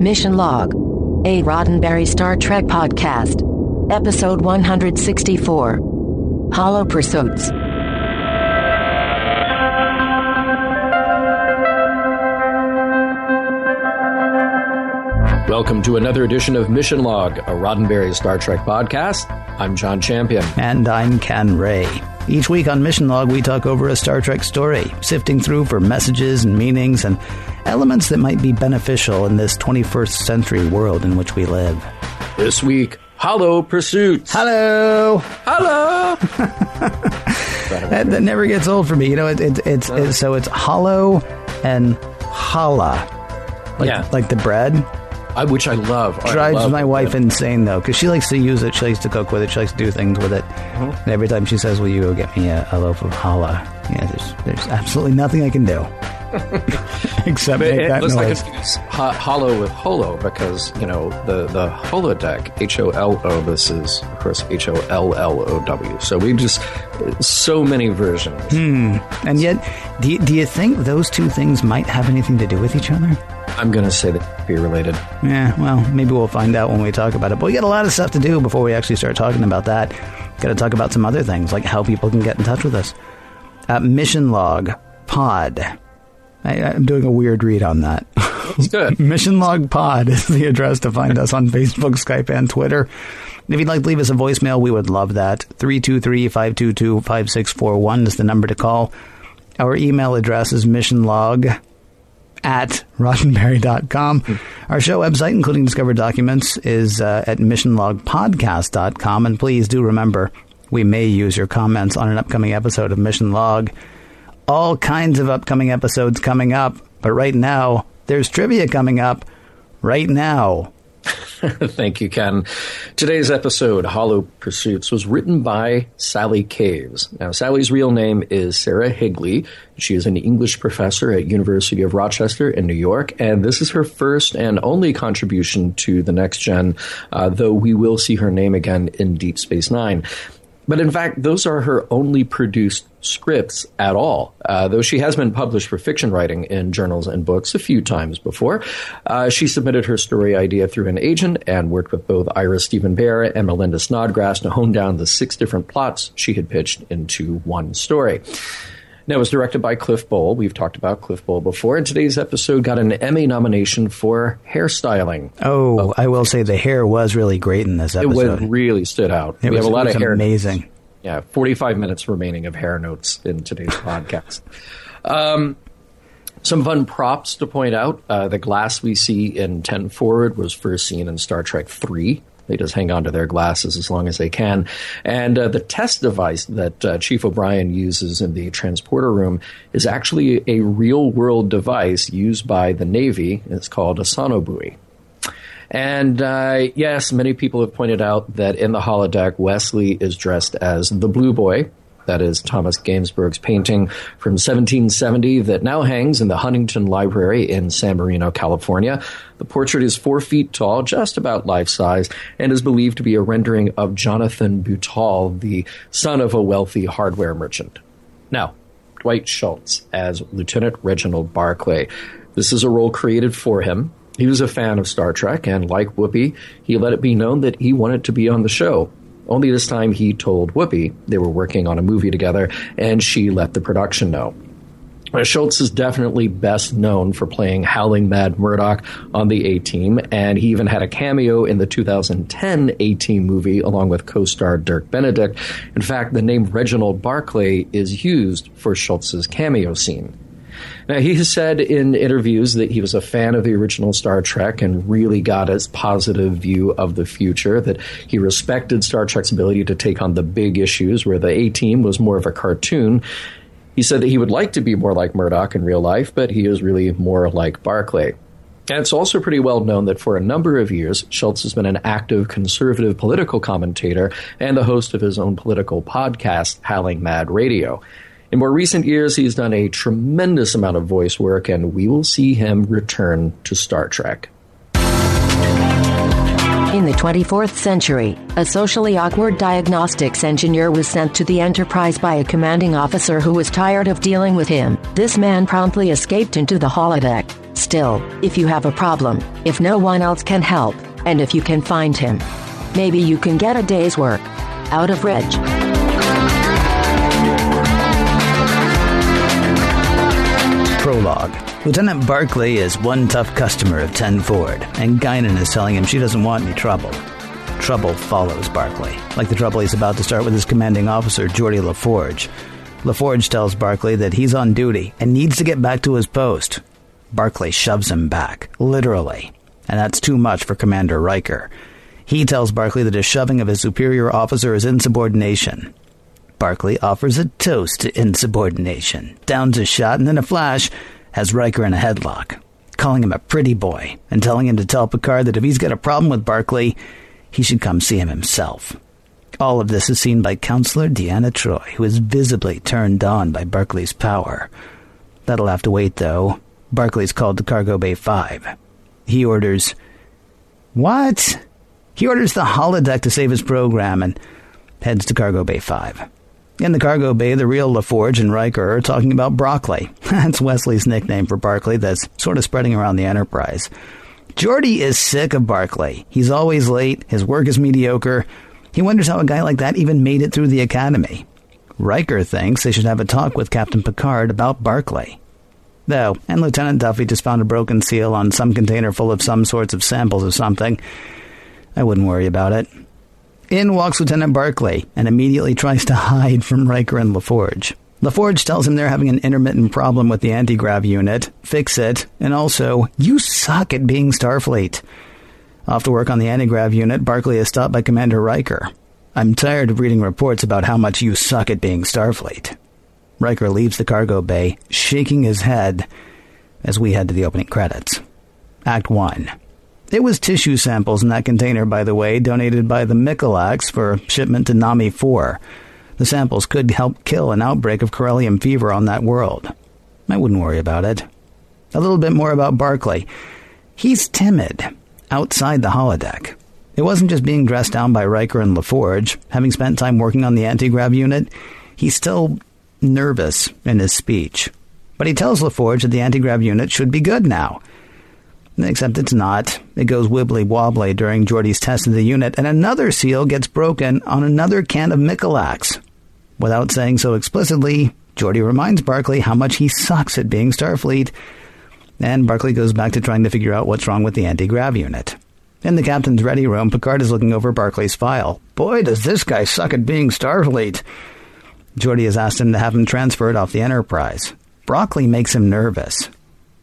Mission Log, a Roddenberry Star Trek podcast, episode 164 Hollow Pursuits. Welcome to another edition of Mission Log, a Roddenberry Star Trek podcast. I'm John Champion. And I'm Ken Ray. Each week on Mission Log, we talk over a Star Trek story, sifting through for messages and meanings and elements that might be beneficial in this 21st century world in which we live. This week, Hollow Pursuits. Hello! Hello! that, that, never gets old for me. You know, it, it, it's, uh. it's so it's hollow and challah. Like, yeah. like the bread. I, which I love. Drives I love my wife insane though, because she likes to use it. She likes to cook with it. She likes to do things with it. Mm-hmm. And every time she says, "Will you go get me a, a loaf of challah?" Yeah, there's there's absolutely nothing I can do except But make it- that not noise. confuse ho- hollow with holo because you know the the holodeck H O L O. This is of course H O L L O W. So we've just so many versions. Hmm. And yet, do you, do you think those two things might have anything to do with each other? I'm going to say that be related. Yeah, well, maybe we'll find out when we talk about it. But we got a lot of stuff to do before we actually start talking about that. Got to talk about some other things, like how people can get in touch with us. Uh, Mission Log Pod. I, I'm doing a weird read on that. It's good. Mission Log Pod is the address to find us on Facebook, Skype, and Twitter. If you'd like to leave us a voicemail, we would love that. 323 522 5641 is the number to call. Our email address is missionlog at roddenberry.com. Our show website, including discovered documents, is uh, at missionlogpodcast.com. And please do remember, we may use your comments on an upcoming episode of Mission Log. All kinds of upcoming episodes coming up, but right now, there's trivia coming up right now. Thank you, Ken. Today's episode, Hollow Pursuits, was written by Sally Caves. Now, Sally's real name is Sarah Higley. She is an English professor at University of Rochester in New York, and this is her first and only contribution to the next gen, uh, though we will see her name again in Deep Space Nine. But in fact, those are her only produced scripts at all. Uh, though she has been published for fiction writing in journals and books a few times before, uh, she submitted her story idea through an agent and worked with both Ira Steven Behr and Melinda Snodgrass to hone down the six different plots she had pitched into one story. Now, it was directed by Cliff Bole. We've talked about Cliff Bole before, and today's episode got an Emmy nomination for hairstyling. Oh, I will say the hair was really great in this It episode. was really stood out. It we was- have a lot it of hair. amazing. Yeah, 45 minutes remaining of hair notes in today's podcast. Um, some fun props to point out. Uh, the glass we see in 10 Forward was first seen in Star Trek 3. They just hang on to their glasses as long as they can. And uh, the test device that uh, Chief O'Brien uses in the transporter room is actually a real world device used by the Navy. It's called a sonobuoy. And uh, yes, many people have pointed out that in the holodeck, Wesley is dressed as the Blue Boy. That is Thomas Gainsborough's painting from 1770 that now hangs in the Huntington Library in San Marino, California. The portrait is four feet tall, just about life size, and is believed to be a rendering of Jonathan Buttall, the son of a wealthy hardware merchant. Now, Dwight Schultz as Lieutenant Reginald Barclay. This is a role created for him. He was a fan of Star Trek, and like Whoopi, he let it be known that he wanted to be on the show. Only this time he told Whoopi they were working on a movie together, and she let the production know. Uh, Schultz is definitely best known for playing Howling Mad Murdock on the A Team, and he even had a cameo in the 2010 A Team movie along with co star Dirk Benedict. In fact, the name Reginald Barclay is used for Schultz's cameo scene. Now, he has said in interviews that he was a fan of the original Star Trek and really got a positive view of the future, that he respected Star Trek's ability to take on the big issues, where the A Team was more of a cartoon. He said that he would like to be more like Murdock in real life, but he is really more like Barclay. And it's also pretty well known that for a number of years, Schultz has been an active conservative political commentator and the host of his own political podcast, Howling Mad Radio. In more recent years, he's done a tremendous amount of voice work, and we will see him return to Star Trek. In the 24th century, a socially awkward diagnostics engineer was sent to the Enterprise by a commanding officer who was tired of dealing with him. This man promptly escaped into the holodeck. Still, if you have a problem, if no one else can help, and if you can find him, maybe you can get a day's work out of Reg. Prologue. Lieutenant Barclay is one tough customer of 10 Forward, and Guinan is telling him she doesn't want any trouble. Trouble follows Barclay, like the trouble he's about to start with his commanding officer, Geordi LaForge. LaForge tells Barclay that he's on duty and needs to get back to his post. Barclay shoves him back, literally, and that's too much for Commander Riker. He tells Barclay that his shoving of his superior officer is insubordination. Barclay offers a toast to insubordination, downs a shot, and in a flash has Riker in a headlock, calling him a pretty boy and telling him to tell Picard that if he's got a problem with Barclay, he should come see him himself. All of this is seen by Counselor Deanna Troi, who is visibly turned on by Barclay's power. That'll have to wait, though. Barclay's called to Cargo Bay 5. He orders. What? He orders the holodeck to save his program and heads to Cargo Bay 5. In the cargo bay, the real LaForge and Riker are talking about broccoli. That's Wesley's nickname for Barclay that's sort of spreading around the Enterprise. Geordi is sick of Barclay. He's always late, his work is mediocre. He wonders how a guy like that even made it through the Academy. Riker thinks they should have a talk with Captain Picard about Barclay. Though, and Lieutenant Duffy just found a broken seal on some container full of some sorts of samples of something. I wouldn't worry about it. In walks Lieutenant Barclay and immediately tries to hide from Riker and LaForge. LaForge tells him they're having an intermittent problem with the anti-grav unit, fix it, and also, you suck at being Starfleet. Off to work on the anti-grav unit, Barclay is stopped by Commander Riker. I'm tired of reading reports about how much you suck at being Starfleet. Riker leaves the cargo bay, shaking his head as we head to the opening credits. Act 1. It was tissue samples in that container, by the way, donated by the Mikulaks for shipment to Nahmi 4. The samples could help kill an outbreak of Correllium fever on that world. I wouldn't worry about it. A little bit more about Barclay. He's timid outside the holodeck. It wasn't just being dressed down by Riker and LaForge. Having spent time working on the anti-grav unit, he's still nervous in his speech. But he tells LaForge that the anti-grav unit should be good now – Except it's not. It goes wibbly wobbly during Geordi's test of the unit, and another seal gets broken on another can of Mikulaks. Without saying so explicitly, Geordi reminds Barclay how much he sucks at being Starfleet, and Barclay goes back to trying to figure out what's wrong with the anti grav unit. In the captain's ready room, Picard is looking over Barclay's file. Boy, does this guy suck at being Starfleet! Geordi has asked him to have him transferred off the Enterprise. Broccoli makes him nervous.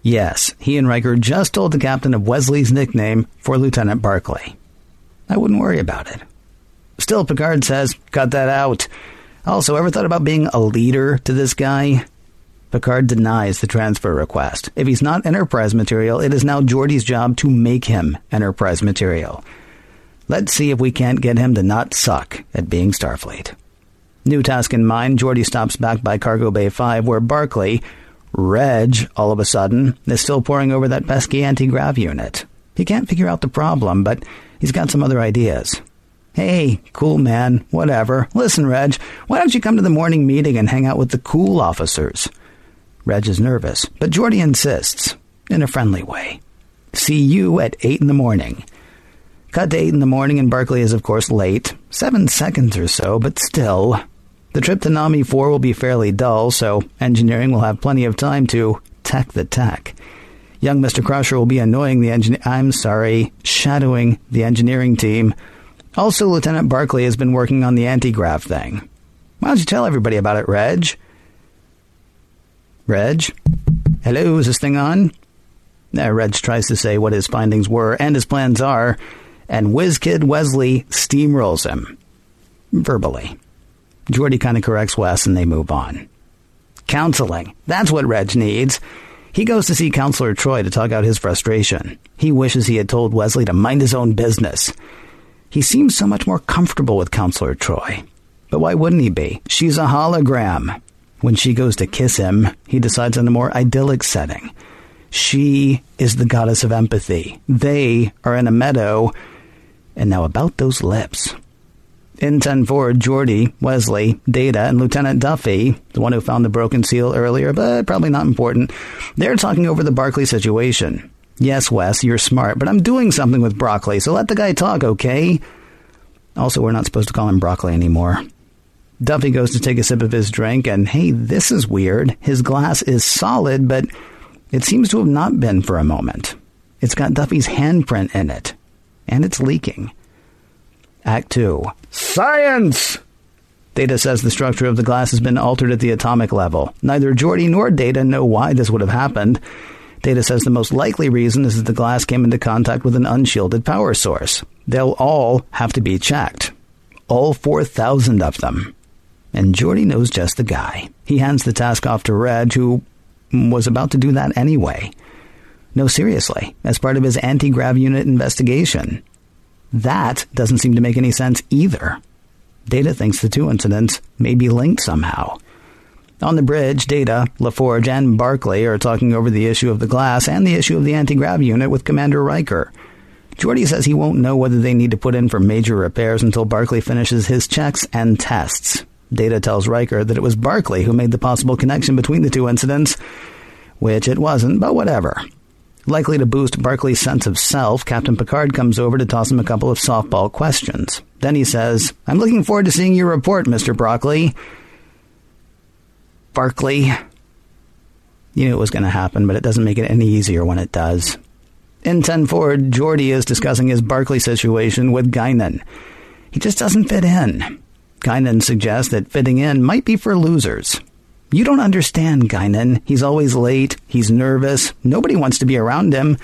Yes, he and Riker just told the captain of Wesley's nickname for Lieutenant Barclay. I wouldn't worry about it. Still, Picard says, cut that out. Also, ever thought about being a leader to this guy? Picard denies the transfer request. If he's not Enterprise material, it is now Geordi's job to make him Enterprise material. Let's see if we can't get him to not suck at being Starfleet. New task in mind, Geordi stops back by Cargo Bay 5, where Barclay, Reg, all of a sudden, is still poring over that pesky anti-grav unit. He can't figure out the problem, but he's got some other ideas. Hey, cool man, whatever. Listen, Reg, why don't you come to the morning meeting and hang out with the cool officers? Reg is nervous, but Geordi insists, in a friendly way. See you at 8 in the morning. Cut to 8 in the morning, and Barclay is, of course, late. Seven seconds or so, but still. The trip to Nahmi 4 will be fairly dull, so engineering will have plenty of time to tech the tech. Young Mr. Crusher will be annoying the engineer. I'm sorry, shadowing the engineering team. Also, Lieutenant Barclay has been working on the anti-grav thing. Why don't you tell everybody about it, Reg? Reg? Hello, is this thing on? Uh, Reg tries to say what his findings were and his plans are, and WizKid Wesley steamrolls him. Verbally. Geordi kind of corrects Wes and they move on. Counseling. That's what Reg needs. He goes to see Counselor Troi to talk out his frustration. He wishes he had told Wesley to mind his own business. He seems so much more comfortable with Counselor Troi. But why wouldn't he be? She's a hologram. When she goes to kiss him, he decides on a more idyllic setting. She is the goddess of empathy. They are in a meadow. And now about those lips. In 10 forward, Geordi, Wesley, Data, and Lieutenant Duffy, the one who found the broken seal earlier, but probably not important, they're talking over the Barclay situation. Yes, Wes, you're smart, but I'm doing something with broccoli, so let the guy talk, okay? Also, we're not supposed to call him broccoli anymore. Duffy goes to take a sip of his drink, and hey, this is weird. His glass is solid, but it seems to have not been for a moment. It's got Duffy's handprint in it, and it's leaking. Act 2. Science! Data says the structure of the glass has been altered at the atomic level. Neither Geordi nor Data know why this would have happened. Data says the most likely reason is that the glass came into contact with an unshielded power source. They'll all have to be checked. All 4,000 of them. And Geordi knows just the guy. He hands the task off to Reg, who was about to do that anyway. No, seriously, as part of his anti grav unit investigation. That doesn't seem to make any sense either. Data thinks the two incidents may be linked somehow. On the bridge, Data, LaForge, and Barclay are talking over the issue of the glass and the issue of the anti grav unit with Commander Riker. Geordi says he won't know whether they need to put in for major repairs until Barclay finishes his checks and tests. Data tells Riker that it was Barclay who made the possible connection between the two incidents, which it wasn't, but whatever. Likely to boost Barclay's sense of self, Captain Picard comes over to toss him a couple of softball questions. Then he says, I'm looking forward to seeing your report, Mr. Broccoli. Barclay. You knew it was going to happen, but it doesn't make it any easier when it does. In 10 forward, Geordi is discussing his Barclay situation with Guinan. He just doesn't fit in. Guinan suggests that fitting in might be for losers. You don't understand Guinan. He's always late. He's nervous. Nobody wants to be around him.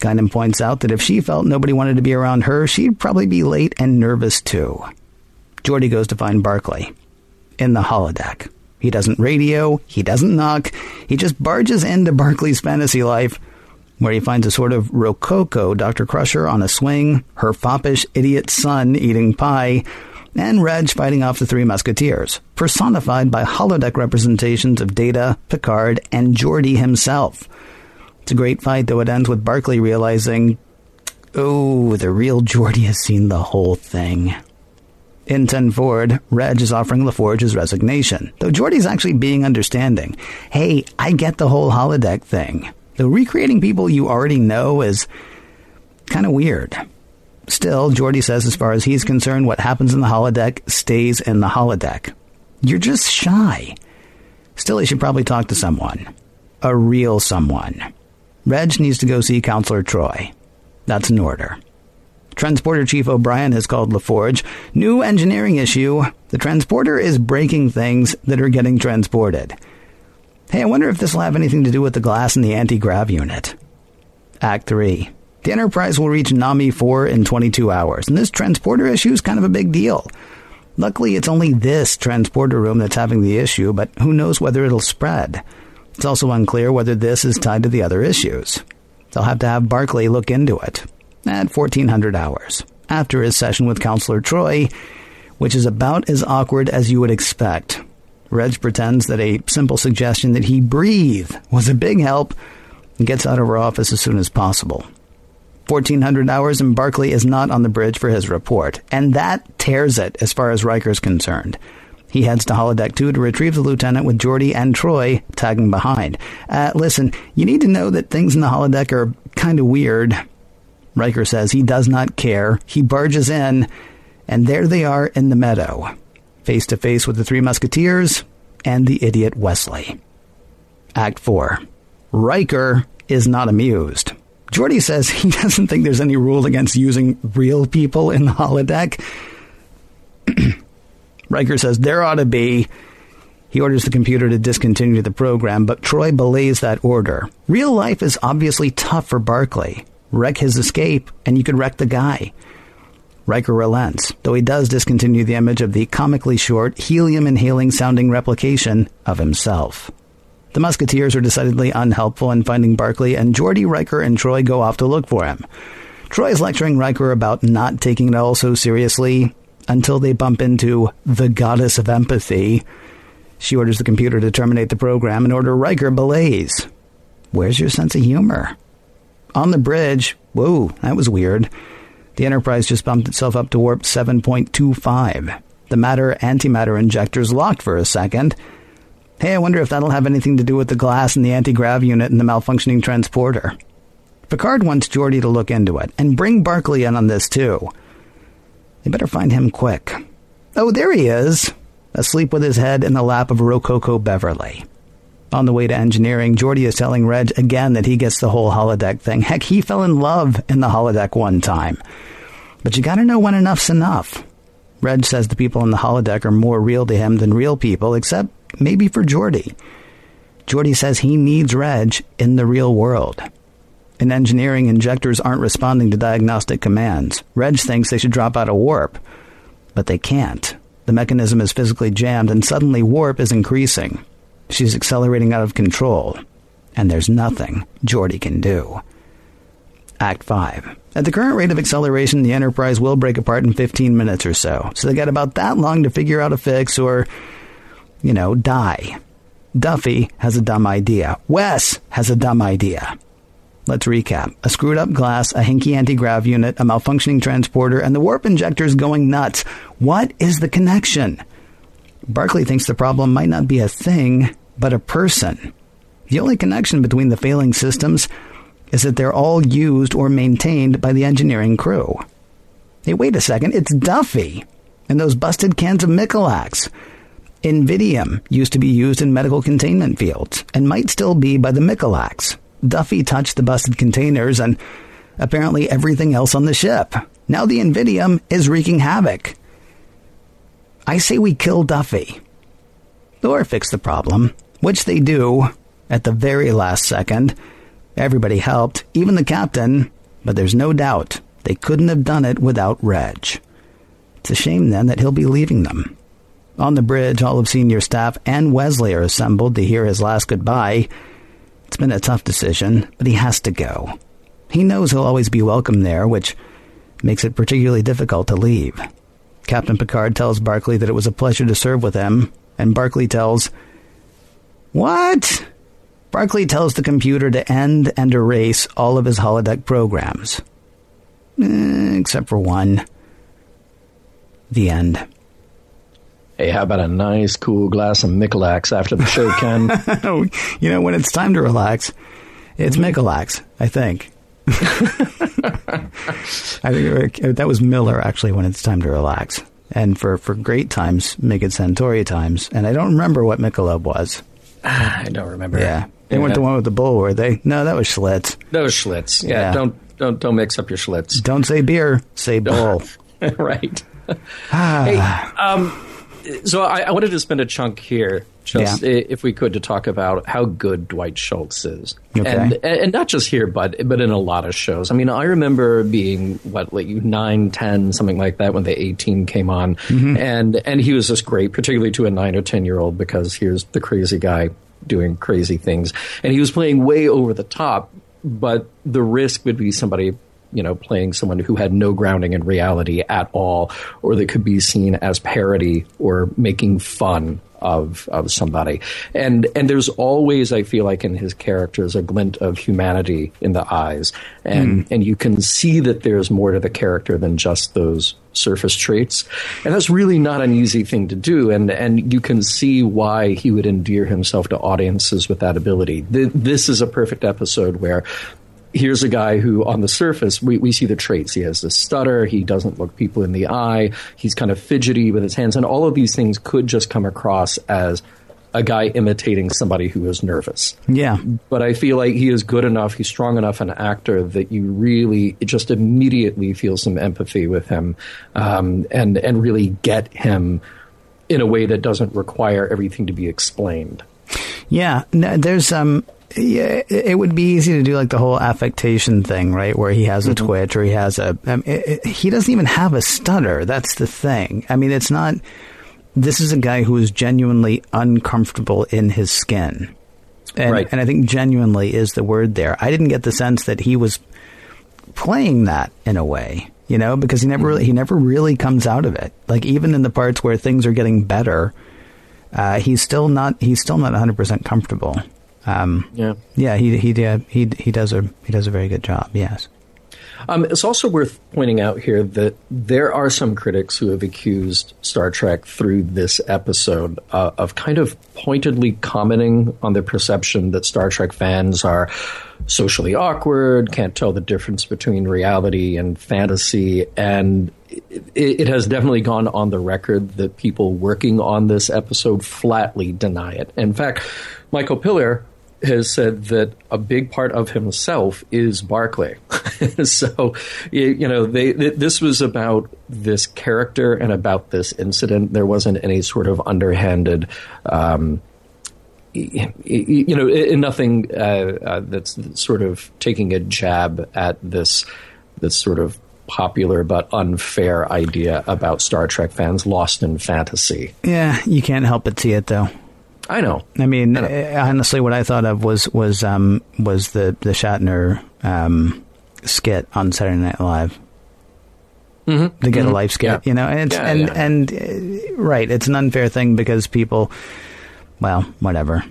Guinan points out that if she felt nobody wanted to be around her, she'd probably be late and nervous too. Geordi goes to find Barclay in the holodeck. He doesn't radio, he doesn't knock, he just barges into Barclay's fantasy life, where he finds a sort of rococo Dr. Crusher on a swing, her foppish idiot son eating pie, and Reg fighting off the Three Musketeers, personified by holodeck representations of Data, Picard, and Geordi himself. It's a great fight, though it ends with Barclay realizing, oh, the real Geordi has seen the whole thing. In 10 Forward, Reg is offering LaForge his resignation, though Geordi's actually being understanding. Hey, I get the whole holodeck thing. Though recreating people you already know is kind of weird. Still, Geordi says as far as he's concerned, what happens in the holodeck stays in the holodeck. You're just shy. Still, he should probably talk to someone. A real someone. Reg needs to go see Counselor Troi. That's an order. Transporter Chief O'Brien has called LaForge. New engineering issue. The transporter is breaking things that are getting transported. Hey, I wonder if this will have anything to do with the glass in the anti grav unit. Act 3. The Enterprise will reach Nahmi 4 in 22 hours, and this transporter issue is kind of a big deal. Luckily, it's only this transporter room that's having the issue, but who knows whether it'll spread. It's also unclear whether this is tied to the other issues. They'll have to have Barclay look into it at 1400 hours, after his session with Counselor Troi, which is about as awkward as you would expect. Reg pretends that a simple suggestion that he breathe was a big help and gets out of her office as soon as possible. 1400 hours and Barclay is not on the bridge for his report, and that tears it as far as Riker's concerned. He heads to holodeck 2 to retrieve the lieutenant with Geordi and Troi tagging behind. Uh, listen, you need to know that things in the holodeck are kind of weird. Riker says he does not care. He barges in, and there they are in the meadow, face to face with the three musketeers and the idiot Wesley. Act 4. Riker is not amused. Geordi says he doesn't think there's any rule against using real people in the holodeck. Riker says there ought to be. He orders the computer to discontinue the program, but Troi belays that order. Real life is obviously tough for Barclay. Wreck his escape, and you could wreck the guy. Riker relents, though he does discontinue the image of the comically short, helium inhaling sounding replication of himself. The Musketeers are decidedly unhelpful in finding Barclay, and Geordi, Riker, and Troi go off to look for him. Troi is lecturing Riker about not taking it all so seriously until they bump into the goddess of empathy. She orders the computer to terminate the program and order Riker belays. Where's your sense of humor? On the bridge, whoa, that was weird. The Enterprise just bumped itself up to warp 7.25. The matter antimatter injector's locked for a second. Hey, I wonder if that'll have anything to do with the glass and the anti grav unit and the malfunctioning transporter. Picard wants Geordi to look into it and bring Barclay in on this too. They better find him quick. Oh, there he is, asleep with his head in the lap of Rococo Beverly. On the way to engineering, Geordi is telling Reg again that he gets the whole holodeck thing. Heck, he fell in love in the holodeck one time. But you gotta know when enough's enough. Reg says the people in the holodeck are more real to him than real people, except maybe for Geordi. Geordi says he needs Reg in the real world. In engineering, injectors aren't responding to diagnostic commands. Reg thinks they should drop out of warp, but they can't. The mechanism is physically jammed, and suddenly warp is increasing. She's accelerating out of control, and there's nothing Geordi can do. Act 5. At the current rate of acceleration, the Enterprise will break apart in 15 minutes or so, so they got about that long to figure out a fix or, you know, die. Duffy has a dumb idea. Wes has a dumb idea. Let's recap. A screwed up glass, a hinky anti grav unit, a malfunctioning transporter, and the warp injectors going nuts. What is the connection? Barclay thinks the problem might not be a thing, but a person. The only connection between the failing systems is that they're all used or maintained by the engineering crew. Hey, wait a second, it's Duffy and those busted cans of Mikulaks. Invidium used to be used in medical containment fields and might still be by the Mikulaks. Duffy touched the busted containers and apparently everything else on the ship. Now the Invidium is wreaking havoc. I say we kill Duffy. Or fix the problem, which they do at the very last second. Everybody helped, even the captain, but there's no doubt they couldn't have done it without Reg. It's a shame then that he'll be leaving them. On the bridge, all of senior staff and Wesley are assembled to hear his last goodbye. It's been a tough decision, but he has to go. He knows he'll always be welcome there, which makes it particularly difficult to leave. Captain Picard tells Barclay that it was a pleasure to serve with him, and Barclay tells. What? Barclay tells the computer to end and erase all of his holodeck programs. Eh, except for one. The end. Hey, how about a nice, cool glass of Micolax after the show, Ken? you know, when it's time to relax, it's Micolax, I think. I think that was Miller, actually, when it's time to relax. And for, for great times, make it Centauri times. And I don't remember what Michelob was. I don't remember. Yeah. They weren't the one with the bull, were they? No, that was Schlitz. That was Schlitz. Yeah, Yeah. Don't don't don't mix up your Schlitz. Don't say beer, say bull. right. hey, um, so I, I wanted to spend a chunk here, just Yeah. if we could, to talk about how good Dwight Schultz is, Okay. and and not just here, but but in a lot of shows. I mean, I remember being what like nine, ten, something like that when the A Team came on, Mm-hmm. and and he was just great, particularly to a nine or ten year old, because here's the crazy guy doing crazy things, and he was playing way over the top, but the risk would be somebody you know, playing someone who had no grounding in reality at all, or that could be seen as parody or making fun of of somebody. And and there's always, I feel like, in his characters, a glint of humanity in the eyes, and hmm. and you can see that there's more to the character than just those surface traits, and that's really not an easy thing to do. And and you can see why he would endear himself to audiences with that ability. Th- this is a perfect episode where here's a guy who on the surface we, we see the traits. He has the stutter. He doesn't look people in the eye. He's kind of fidgety with his hands. And all of these things could just come across as a guy imitating somebody who is nervous. Yeah. but i feel like he is good enough. He's strong enough an actor that you really just immediately feel some empathy with him um, and and really get him in a way that doesn't require everything to be explained. Yeah, there's um, yeah, it would be easy to do like the whole affectation thing, right? Where he has a twitch or he has a, um, it, it, he doesn't even have a stutter. That's the thing. I mean, it's not. This is a guy who is genuinely uncomfortable in his skin, and Right. and I think genuinely is the word there. I didn't get the sense that he was playing that in a way, you know, because he never really, he never really comes out of it. Like even in the parts where things are getting better, uh, he's still not he's still not 100 percent comfortable. Um, yeah yeah, he he did he he does a he does a very good job. Yes. Um, it's also worth pointing out here that there are some critics who have accused Star Trek through this episode uh, of kind of pointedly commenting on the perception that Star Trek fans are socially awkward, can't tell the difference between reality and fantasy, and it, it, has definitely gone on the record that people working on this episode flatly deny it. In fact, Michael Piller, has said that a big part of himself is Barclay. so, you know, they, this was about this character and about this incident. There wasn't any sort of underhanded. Um, you know, nothing uh, uh, that's sort of taking a jab at this this sort of popular but unfair idea about Star Trek fans lost in fantasy. Yeah, you can't help but see it though. I know. I mean, I know. Eh, honestly, what I thought of was was um, was the the Shatner um, skit on Saturday Night Live. Mm-hmm. The Get mm-hmm. a Life skit, yeah. you know, and yeah, and yeah. and uh, right, it's an unfair thing because people, well, whatever.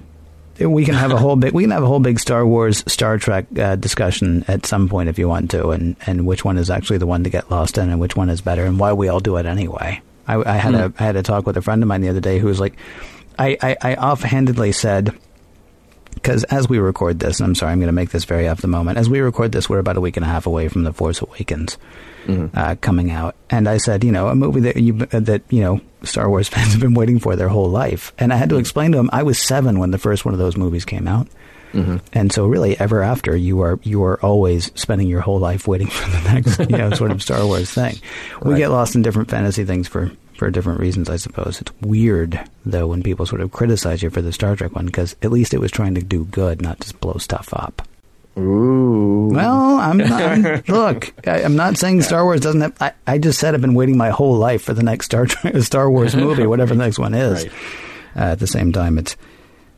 We can have a whole big we can have a whole big Star Wars Star Trek uh, discussion at some point if you want to, and and which one is actually the one to get lost in, and which one is better, and why we all do it anyway. I, I had mm. a I had a talk with a friend of mine the other day who was like, I, I, I offhandedly said, because as we record this, and I'm sorry, I'm going to make this very off the moment. As we record this, we're about a week and a half away from The Force Awakens mm-hmm. uh, coming out, and I said, you know, a movie that you that you know Star Wars fans have been waiting for their whole life, and I had to mm-hmm. explain to him I was seven when the first one of those movies came out. Mm-hmm. And so, really, ever after, you are you are always spending your whole life waiting for the next, you know, sort of Star Wars thing. We get lost in different fantasy things for for different reasons, I suppose. It's weird, though, when people sort of criticize you for the Star Trek one, because at least it was trying to do good, not just blow stuff up. Ooh. Well, I'm not. look, I, am not saying Star Wars doesn't have. I, I, just said I've been waiting my whole life for the next Star Star Wars movie, whatever the next one is. Right. Uh, at the same time, it's.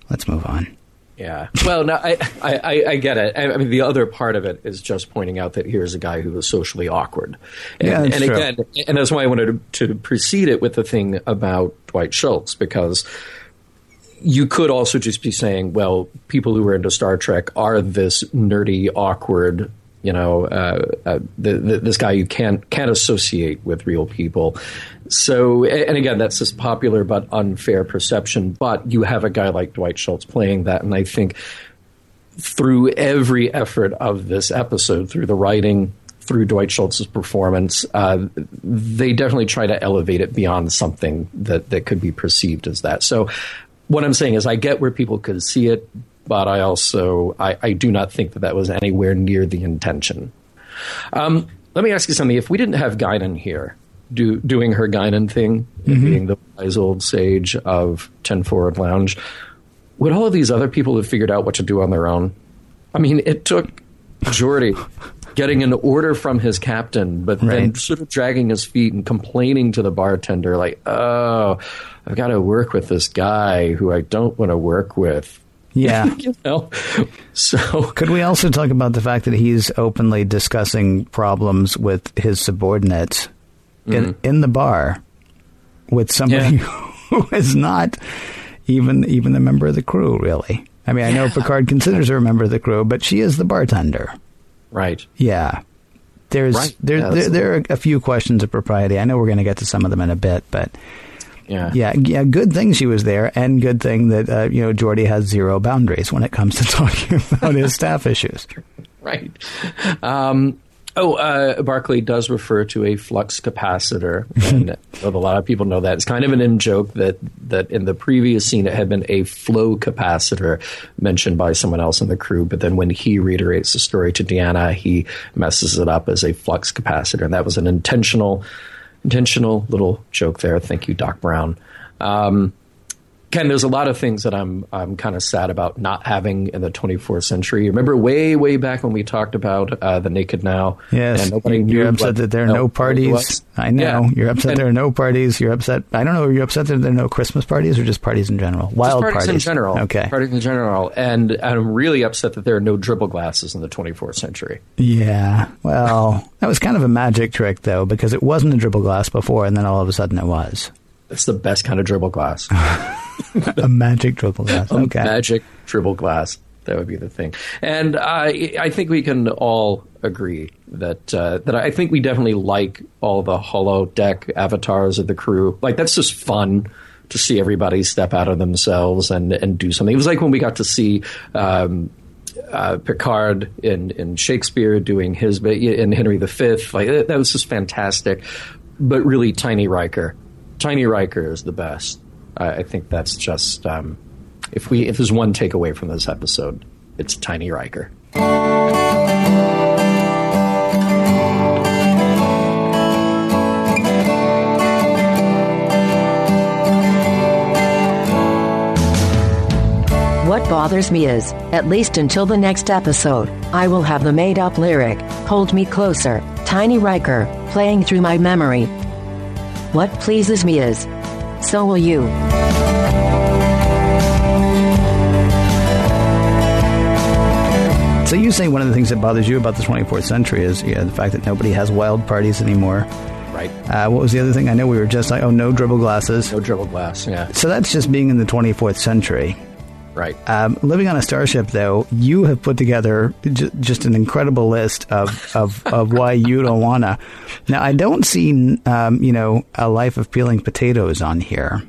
Let's move on. Yeah. Well, no, I, I, I get it. I, mean, the other part of it is just pointing out that here's a guy who was socially awkward. And, yeah, and true. again, and that's why I wanted to, to precede it with the thing about Dwight Schultz, because you could also just be saying, well, people who are into Star Trek are this nerdy, awkward, you know, uh, uh, the, the, this guy you can't can't associate with real people. So, and again, that's this popular but unfair perception. But you have a guy like Dwight Schultz playing that, and I think through every effort of this episode, through the writing, through Dwight Schultz's performance, uh, they definitely try to elevate it beyond something that that could be perceived as that. So, what I'm saying is, I get where people could see it, but I also I, I do not think that that was anywhere near the intention. Um, let me ask you something: If we didn't have Guinan here, do, doing her Guinan thing, mm-hmm. being the wise old sage of Ten Forward Lounge, would all of these other people have figured out what to do on their own? I mean, it took Geordi getting an order from his captain, but right. then sort of dragging his feet and complaining to the bartender, like, "Oh, I've got to work with this guy who I don't want to work with." Yeah. you know? So could we also talk about the fact that he's openly discussing problems with his subordinates in mm-hmm. in the bar with somebody yeah. who is not even even a member of the crew, really? I mean, I know Picard considers her a member of the crew, but she is the bartender. Right. Yeah. There's right. there yeah, there, there are a few questions of propriety. I know we're going to get to some of them in a bit, but yeah, yeah, yeah. Good thing she was there, and good thing that uh, you know Geordi has zero boundaries when it comes to talking about his staff issues. Right. Um, oh, uh, Barclay does refer to a flux capacitor, and a lot of people know that. It's kind of an in joke that that in the previous scene it had been a flow capacitor mentioned by someone else in the crew, but then when he reiterates the story to Deanna, he messes it up as a flux capacitor, and that was an intentional intentional little joke there. Thank you, Doc Brown. Um, Ken, there's a lot of things that I'm I'm kind of sad about not having in the 24th century. Remember way way back when we talked about uh, the Naked Now? Yes, you're upset that there are no parties. I know yeah. you're upset and, there are no parties. You're upset. I don't know. Are You're upset that there are no Christmas parties or just parties in general. Wild parties, parties in general. Okay, parties in general. And I'm really upset that there are no dribble glasses in the 24th century. Yeah. Well, that was kind of a magic trick though, because it wasn't a dribble glass before, and then all of a sudden it was. That's the best kind of dribble glass. a magic dribble glass. Okay. A magic dribble glass. That would be the thing. And I, I think we can all agree that uh, that I think we definitely like all the holodeck avatars of the crew. Like that's just fun to see everybody step out of themselves and and do something. It was like when we got to see. Um, uh, Picard in, in Shakespeare doing his bit in Henry V, like that was just fantastic. But really, Tiny Riker, Tiny Riker is the best. I, I think that's just um, if we if there's one takeaway from this episode, it's Tiny Riker. What bothers me is, at least until the next episode, I will have the made up lyric, Hold Me Closer, Tiny Riker, playing through my memory. What pleases me is, so will you. So you say one of the things that bothers you about the 24th century is yeah, the fact that nobody has wild parties anymore. Right. Uh, what was the other thing? I know we were just like, oh, no dribble glasses. No dribble glass. Yeah. So that's just being in the 24th century. Right. Um, living on a starship, though, you have put together j- just an incredible list of, of, of why you don't wanna. Now, I don't see, um, you know, a life of peeling potatoes on here.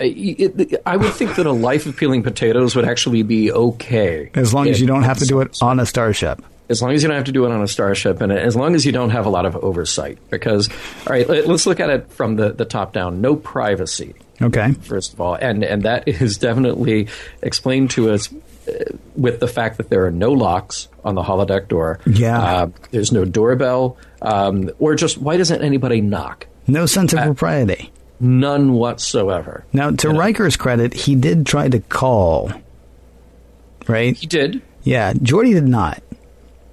It, it, I would think that a life of peeling potatoes would actually be okay. As long as you don't have to do it on a starship. As long as you don't have to do it on a starship, and as long as you don't have a lot of oversight. Because, all right, let, us look at it from the, the top down. No privacy. Okay. First of all, and and that is definitely explained to us uh, with the fact that there are no locks on the holodeck door. Yeah. Uh, there's no doorbell, um, or just why doesn't anybody knock? No sense of uh, propriety. None whatsoever. Now, to you know? Riker's credit, he did try to call. Right. He did. Yeah, Geordi did not.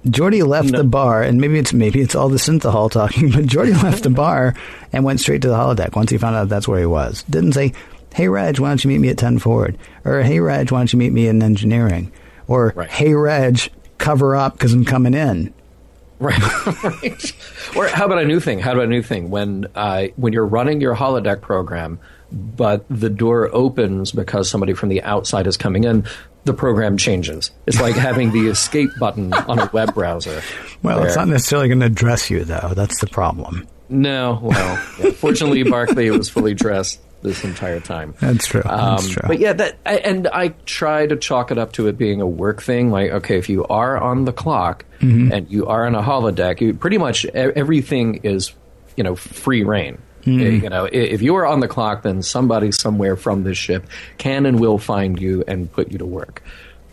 Geordi left no. the bar, and maybe it's maybe it's all the synthahol talking, but Geordi left the bar and went straight to the holodeck once he found out that's where he was. Didn't say, "Hey Reg, why don't you meet me at ten forward?" or "Hey Reg, why don't you meet me in engineering?" or right. "Hey Reg, cover up because I'm coming in." Right. right. Or how about a new thing? How about a new thing? When uh, when you're running your holodeck program, but the door opens because somebody from the outside is coming in, the program changes. It's like having the escape button on a web browser. Well, where, it's not necessarily going to dress you, though. That's the problem. No. Well, yeah. fortunately, Barclay was fully dressed this entire time. That's true. Um, That's true. But yeah, that and I try to chalk it up to it being a work thing. Like, okay, if you are on the clock mm-hmm. and you are on a holodeck, you pretty much everything is you know free reign. Mm-hmm. You know, if you are on the clock, then somebody somewhere from this ship can and will find you and put you to work.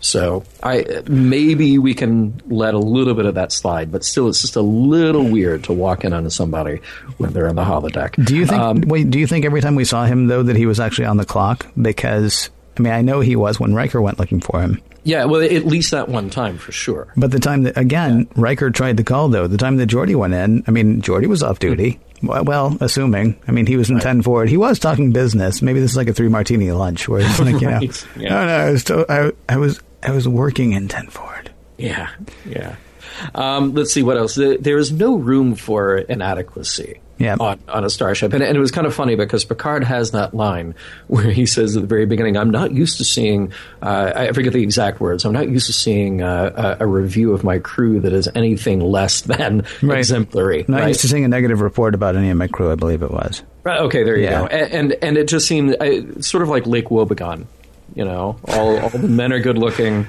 So I maybe we can let a little bit of that slide, but still, it's just a little weird to walk in on somebody when they're on the holodeck. Do you think? Um, wait, do you think every time we saw him though that he was actually on the clock? Because I mean, I know he was when Riker went looking for him. Yeah, well, at least that one time for sure. But the time that again yeah. Riker tried to call though, the time that Geordi went in, I mean, Geordi was off duty. Well, assuming. I mean, he was in right. 10 forward. He was talking business. Maybe this is like a three martini lunch where it's like, you know, right. yeah. no, no, I was, to, I, I was I was working in ten forward. Yeah, yeah. Um, let's see what else. There is no room for inadequacy yeah. on, on a starship. And, and, it was kind of funny because Picard has that line where he says at the very beginning, I'm not used to seeing, uh, I forget the exact words, I'm not used to seeing uh, a, a, review of my crew that is anything less than right. exemplary. Not right? used to seeing a negative report about any of my crew, I believe it was. Right, okay, there you yeah. go. And, and, and it just seemed uh, sort of like Lake Wobegon you know, all, all the men are good looking.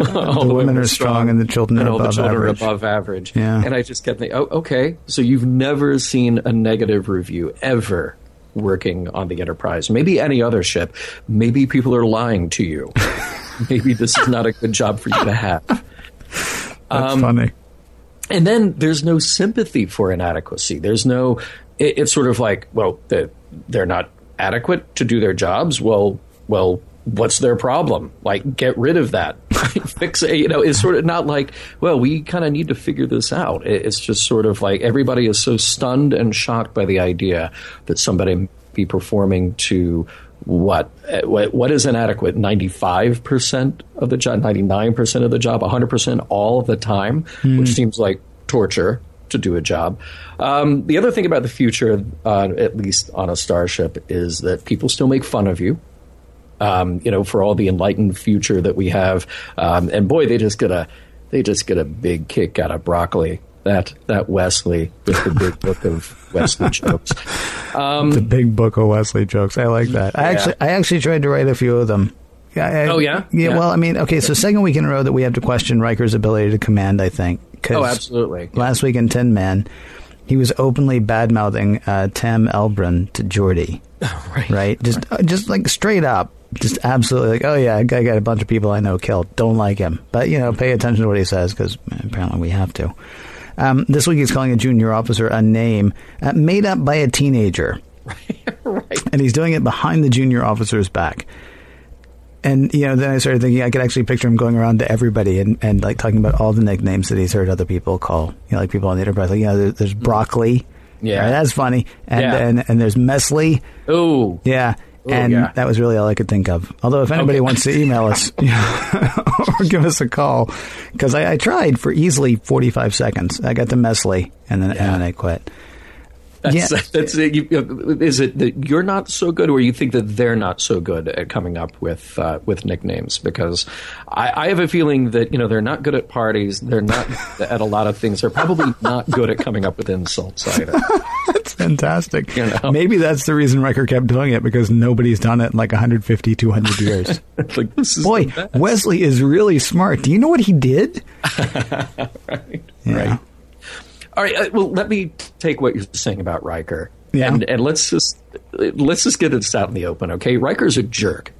all the, women, are strong, and the children and are above the children average. are above average. Yeah. And I just kept thinking, oh, okay, so you've never seen a negative review ever working on the Enterprise. Maybe any other ship. Maybe people are lying to you. Maybe this is not a good job for you to have. That's um, funny. And then there's no sympathy for inadequacy. There's no. It, it's sort of like, well, they're, they're not adequate to do their jobs. Well, well, what's their problem? Like, get rid of that. Fix it. You know, it's sort of not like, well, we kind of need to figure this out. It's just sort of like everybody is so stunned and shocked by the idea that somebody be performing to what what is inadequate 95% of the job 99% of the job 100% all the time mm. which seems like torture to do a job um, the other thing about the future uh, at least on a starship is that people still make fun of you Um, you know, for all the enlightened future that we have, um, and boy, they just get a they just get a big kick out of broccoli. That that Wesley with the big book of Wesley jokes. Um, the big book of Wesley jokes. I like that. I Yeah. actually I actually tried to write a few of them. Yeah, I- Oh, yeah? yeah. Yeah. Well, I mean, okay. So second week in a row that we have to question Riker's ability to command. I think. 'cause Oh, absolutely. Last week in Tin Man, he was openly bad mouthing uh, Tam Elbrun to Geordi. right. right? Just uh, just like straight up, just absolutely like, oh yeah, I got a bunch of people I know killed. Don't like him, but you know, pay attention to what he says because apparently we have to. Um, this week he's calling a junior officer a name uh, made up by a teenager, right. and he's doing it behind the junior officer's back. And you know, then I started thinking I could actually picture him going around to everybody and, and like talking about all the nicknames that he's heard other people call. You know, like people on the Enterprise, like you know, there, there's broccoli. Yeah. Right, that's funny. And Yeah. and and there's Mesley. Ooh, Yeah. And yeah. that was really all I could think of. Although, if anybody Okay. wants to email us or give us a call, because I, I tried for easily 45 seconds. I got to Mesley and then, and then I quit. That's, Yeah. that's. You, is it that you're not so good, or you think that they're not so good at coming up with uh, with nicknames? Because I, I have a feeling that you know they're not good at parties. They're not at a lot of things. They're probably not good at coming up with insults either. That's fantastic. You know? Maybe that's the reason Riker kept doing it because nobody's done it in like 150, 200 years. like this is Boy. Wesley is really smart. Do you know what he did? right. Yeah. Right. All right. Uh, well, let me take what you're saying about Riker. Yeah. And, and let's just let's just get this out in the open, okay? Riker's a jerk.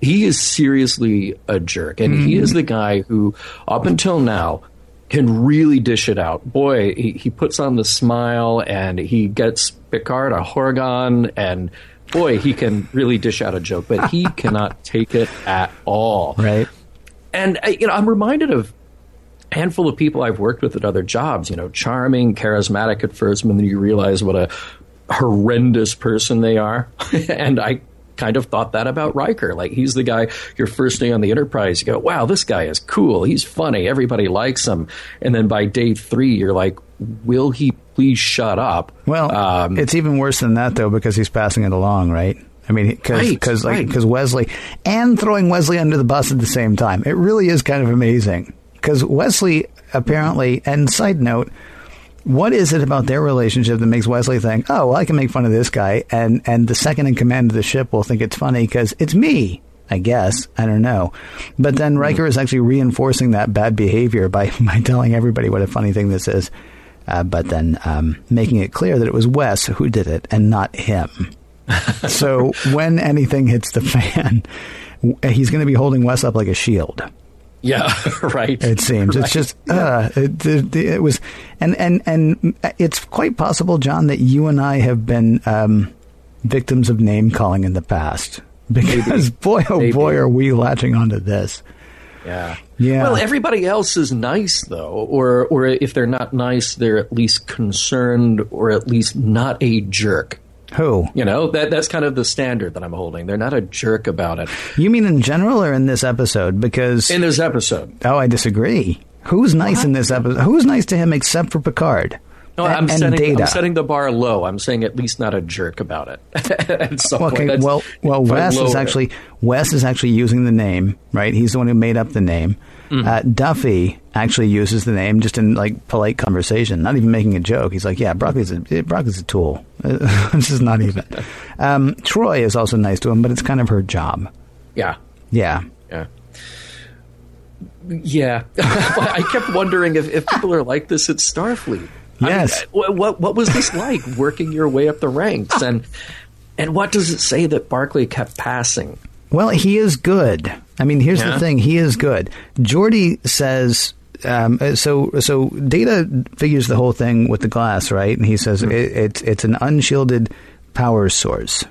He is seriously a jerk, and he is the guy who, up until now, can really dish it out. Boy, he, he puts on the smile, and he gets Picard a Horga'hn, and boy, he can really dish out a joke. But he cannot take it at all Right. and uh, you know i'm reminded of handful of people i've worked with at other jobs you know charming charismatic at first and then you realize what a horrendous person they are and i kind of thought that about Riker. Like he's the guy your first day on the Enterprise, you go, "Wow, this guy is cool. He's funny. Everybody likes him." And then by day 3, you're like, "Will he please shut up?" Well, Um, it's even worse than that though because he's passing it along, right? I mean, because Right, because like right. because Wesley and throwing Wesley under the bus at the same time. It really is kind of amazing because Wesley apparently. And side note, what is it about their relationship that makes Wesley think, "Oh, well, I can make fun of this guy," and and the second in command of the ship will think it's funny because it's me. I guess I don't know, but then Riker is actually reinforcing that bad behavior by by telling everybody what a funny thing this is, uh, but then um, making it clear that it was Wes who did it and not him. so when anything hits the fan, he's going to be holding Wes up like a shield. Yeah, right. It seems it's just uh, it, it, it was, and and and it's quite possible, John, that you and I have been um, victims of name calling in the past. Because boy, oh Maybe. boy, are we latching onto this. Yeah. Yeah. Well, everybody else is nice though, or or if they're not nice, they're at least concerned, or at least not a jerk. Who You know that that's kind of the standard that I'm holding. They're not a jerk about it. you mean in general or in this episode? Because In this episode, oh, I disagree. Who's nice in this episode? Who's nice to him except for Picard? no, A- I'm and setting Data. I'm setting the bar low. I'm saying at least not a jerk about it. Okay, well, well, Wes is it. actually Wes is actually using the name, right? He's the one who made up the name. Mm-hmm. Uh, Duffy actually uses the name just in like polite conversation, not even making a joke. He's like, "Yeah, broccoli's a broccoli's a tool." this is not even. Um, Troi is also nice to him, but it's kind of her job. yeah. Yeah, Yeah. Yeah. I kept wondering if, if people are like this at Starfleet. I mean, Yes. what, what what was this like working your way up the ranks and and what does it say that Barclay kept passing? Well, he is good. I mean, here's Yeah? the thing: he is good. Geordi says. Um, uh, so, so Data figures the whole thing with the glass, right? And he says it, it's it's an unshielded power source.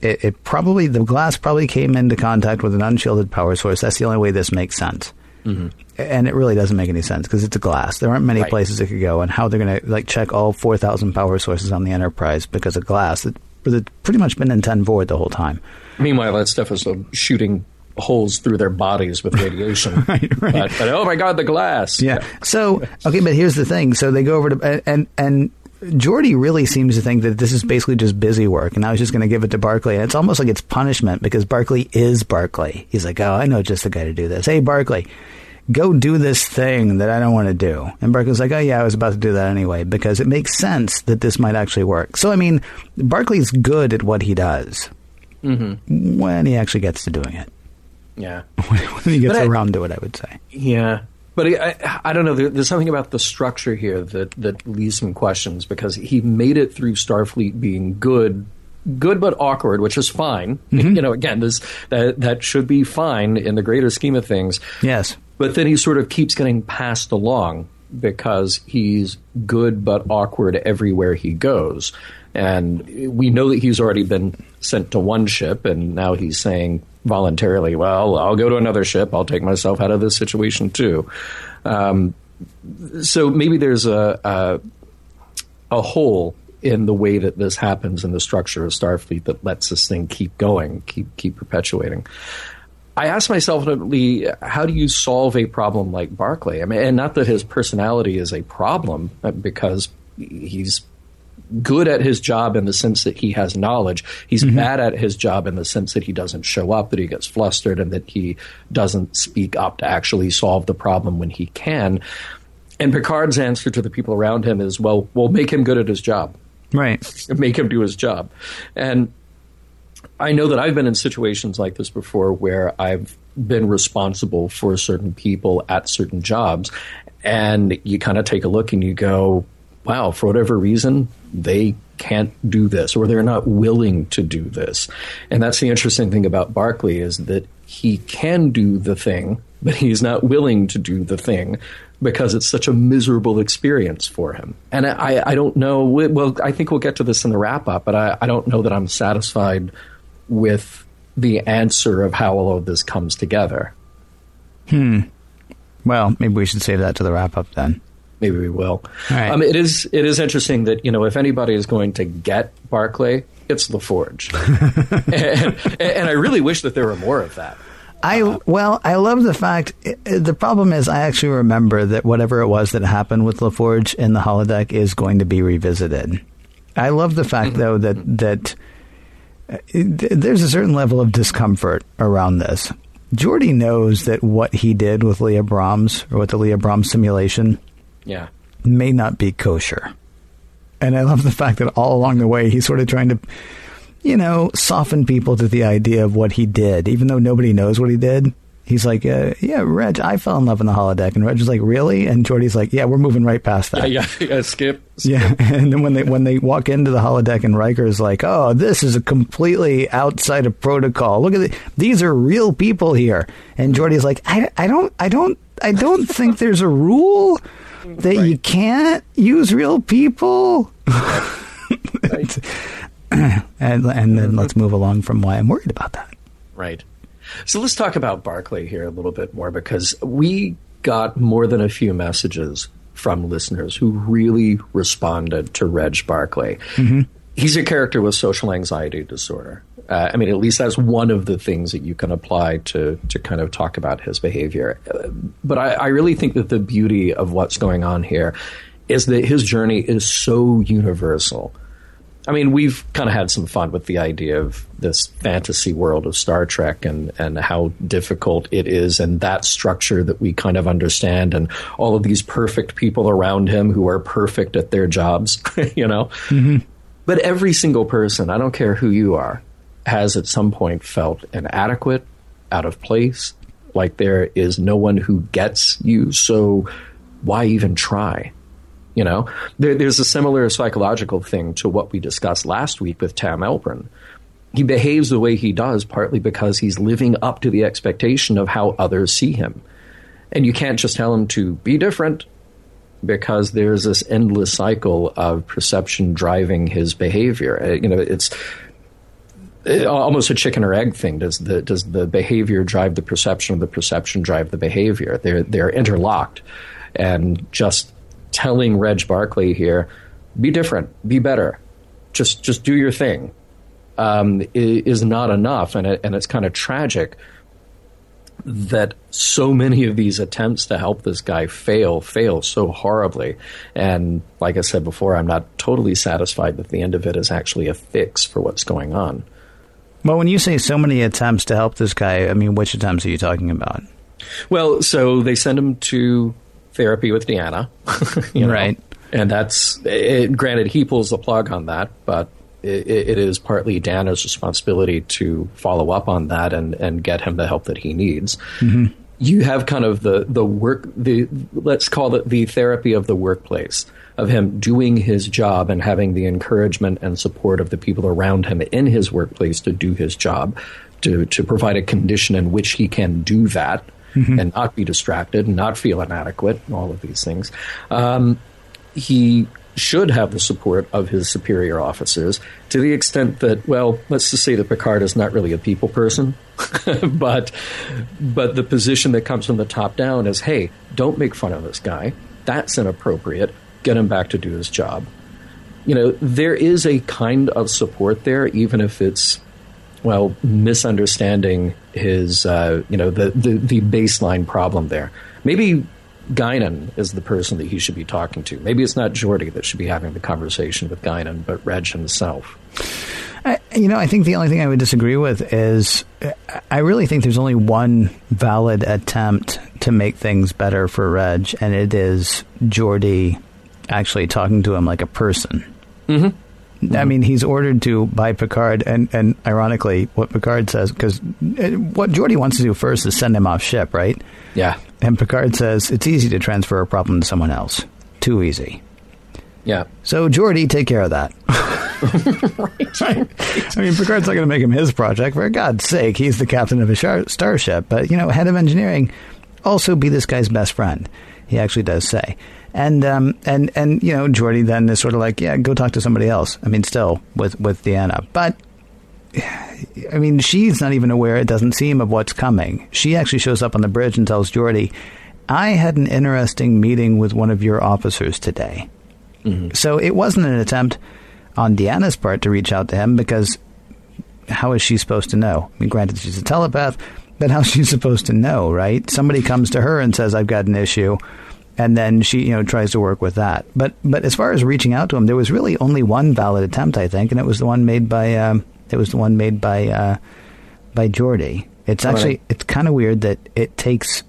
It, it probably the glass probably came into contact with an unshielded power source. That's the only way this makes sense. And it really doesn't make any sense because it's a glass. There aren't many Right. places it could go, and how they're going to like check all four thousand power sources on the Enterprise because of glass. It, it's pretty much been in 10 Forward the whole time. Meanwhile, that stuff is shooting holes through their bodies with radiation. Right, right. But, but oh my god, the glass. Yeah. So okay, but here's the thing. So they go over to and and Geordi really seems to think that this is basically just busy work, and I was just going to give it to Barclay. And it's almost like it's punishment because Barclay is Barclay. He's like, oh, I know just the guy to do this. Hey, Barclay, go do this thing that I don't want to do. And Barclay's like, oh, yeah, I was about to do that anyway because it makes sense that this might actually work. So, I mean, Barclay's good at what he does Mm-hmm. when he actually gets to doing it. Yeah. when he gets But I- around to it, I would say. Yeah, but I, I, I don't know. There, there's something about the structure here that that leaves some questions because he made it through Starfleet being good. Good but awkward, which is fine. Mm-hmm. You know, again, this that that should be fine in the greater scheme of things. Yes. But then he sort of keeps getting passed along because he's good but awkward everywhere he goes. And we know that he's already been sent to one ship, and now he's saying voluntarily, well, I'll go to another ship. I'll take myself out of this situation too. Um, so maybe there's a, a, a hole in the way that this happens in the structure of Starfleet that lets this thing keep going, keep keep perpetuating. I ask myself, how do you solve a problem like Barclay? I mean, and not that his personality is a problem, uh, because he's good at his job in the sense that he has knowledge. He's mm-hmm. bad at his job in the sense that he doesn't show up, that he gets flustered, and that he doesn't speak up to actually solve the problem when he can. And Picard's answer to the people around him is, well, we'll make him good at his job Right. make him do his job. And I know that I've been in situations like this before where I've been responsible for certain people at certain jobs. And you kind of take a look and you go, wow, for whatever reason, they can't do this or they're not willing to do this. And that's the interesting thing about Barclay is that he can do the thing, but he's not willing to do the thing because it's such a miserable experience for him. And I, I don't know, well, I think we'll get to this in the wrap up, but I, I don't know that I'm satisfied with the answer of how all of this comes together. Hmm. Well, maybe we should save that to the wrap up then. Maybe we will. All right. Um, it is it is interesting that you know if anybody is going to get Barclay, it's LaForge, and, and I really wish that there were more of that. I well, I love the fact. i- i- The problem is, I actually remember that whatever it was that happened with LaForge in the holodeck is going to be revisited. I love the fact, though, that that uh, th- there's a certain level of discomfort around this. Geordi knows that what he did with Leah Brahms or with the Leah Brahms simulation Yeah, may not be kosher. And I love the fact that all along the way he's sort of trying to, you know, soften people to the idea of what he did, even though nobody knows what he did. He's like, uh, yeah, Reg, I fell in love in the holodeck. And Reg is like, really? And Geordi's like, yeah, we're moving right past that. yeah, yeah, yeah, skip. Yeah, and then when they when they walk into the holodeck and Riker's like, "Oh, this is a completely outside of protocol. Look at it. These are real people here." And Geordi's like, "I, I don't I don't I don't think there's a rule that you can't use real people." and and then uh-huh. let's move along from why I'm worried about that. Right. So let's talk about Barclay here a little bit more because we got more than a few messages from listeners who really responded to Reg Barclay. Mm-hmm. He's a character with social anxiety disorder. Uh, I mean, at least that's one of the things that you can apply to to kind of talk about his behavior. Uh, but I, I really think that the beauty of what's going on here is that his journey is so universal. I mean, we've kind of had some fun with the idea of this fantasy world of Star Trek and, and how difficult it is, and that structure that we kind of understand, and all of these perfect people around him who are perfect at their jobs, you know? But every single person, I don't care who you are, has at some point felt inadequate, out of place, like there is no one who gets you, so why even try? You know, there, there's a similar psychological thing to what we discussed last week with Tam Elbrun. He behaves the way he does partly because he's living up to the expectation of how others see him. And you can't just tell him to be different because there's this endless cycle of perception driving his behavior. Uh, You know, it's almost a chicken or egg thing. Does the does the behavior drive the perception, or the perception drive the behavior? They're they're interlocked, and just telling Reg Barclay here, be different, be better, just just do your thing, um, is not enough, and it, and it's kind of tragic that so many of these attempts to help this guy fail, fail so horribly. And like I said before, I'm not totally satisfied that the end of it is actually a fix for what's going on. Well, when you say so many attempts to help this guy, I mean, which attempts are you talking about? Well, so they send him to therapy with Deanna, you know, Right. And that's it, granted he pulls the plug on that, but it, it is partly Deanna's responsibility to follow up on that and and get him the help that he needs. Mm-hmm. You have kind of the the work the let's call it the therapy of the workplace of him doing his job and having the encouragement and support of the people around him in his workplace to do his job to to provide a condition in which he can do that and not be distracted and not feel inadequate and all of these things. Um, he should have the support of his superior officers to the extent that well let's just say that Picard is not really a people person but but the position that comes from the top down is hey don't make fun of this guy. That's inappropriate get him back to do his job you know there is a kind of support there even if it's well misunderstanding his uh, you know the, the the baseline problem there maybe Guinan is the person that he should be talking to. Maybe it's not Geordi that should be having the conversation with Guinan, but Reg himself. I, you know, I think the only thing I would disagree with is I really think there's only one valid attempt to make things better for Reg, and it is Geordi actually talking to him like a person. Mm-hmm. I mean, he's ordered to by Picard, and, and ironically, what Picard says, because what Geordi wants to do first is send him off ship, right? Yeah, And Picard says it's easy to transfer a problem to someone else. Too easy. yeah. So, Geordi, take care of that. right. I mean, Picard's not going to make him his project. For God's sake, he's the captain of a shar- starship. But, you know, head of engineering, also be this guy's best friend. He actually does say. And, um, and, and, you know, Geordi then is sort of like, yeah, go talk to somebody else. I mean, still with, with Deanna. But, I mean, she's not even aware, it doesn't seem, of what's coming. She actually shows up on the bridge and tells Geordi, I had an interesting meeting with one of your officers today. So it wasn't an attempt on Deanna's part to reach out to him because how is she supposed to know? I mean, granted, she's a telepath, but how's she supposed to know, right? Somebody comes to her and says, I've got an issue. And then she, you know, tries to work with that. But, but as far as reaching out to him, there was really only one valid attempt, I think, and it was the one made by, um, it was the one made by, uh, by Geordi. It's actually, right. it's kind of weird that it takes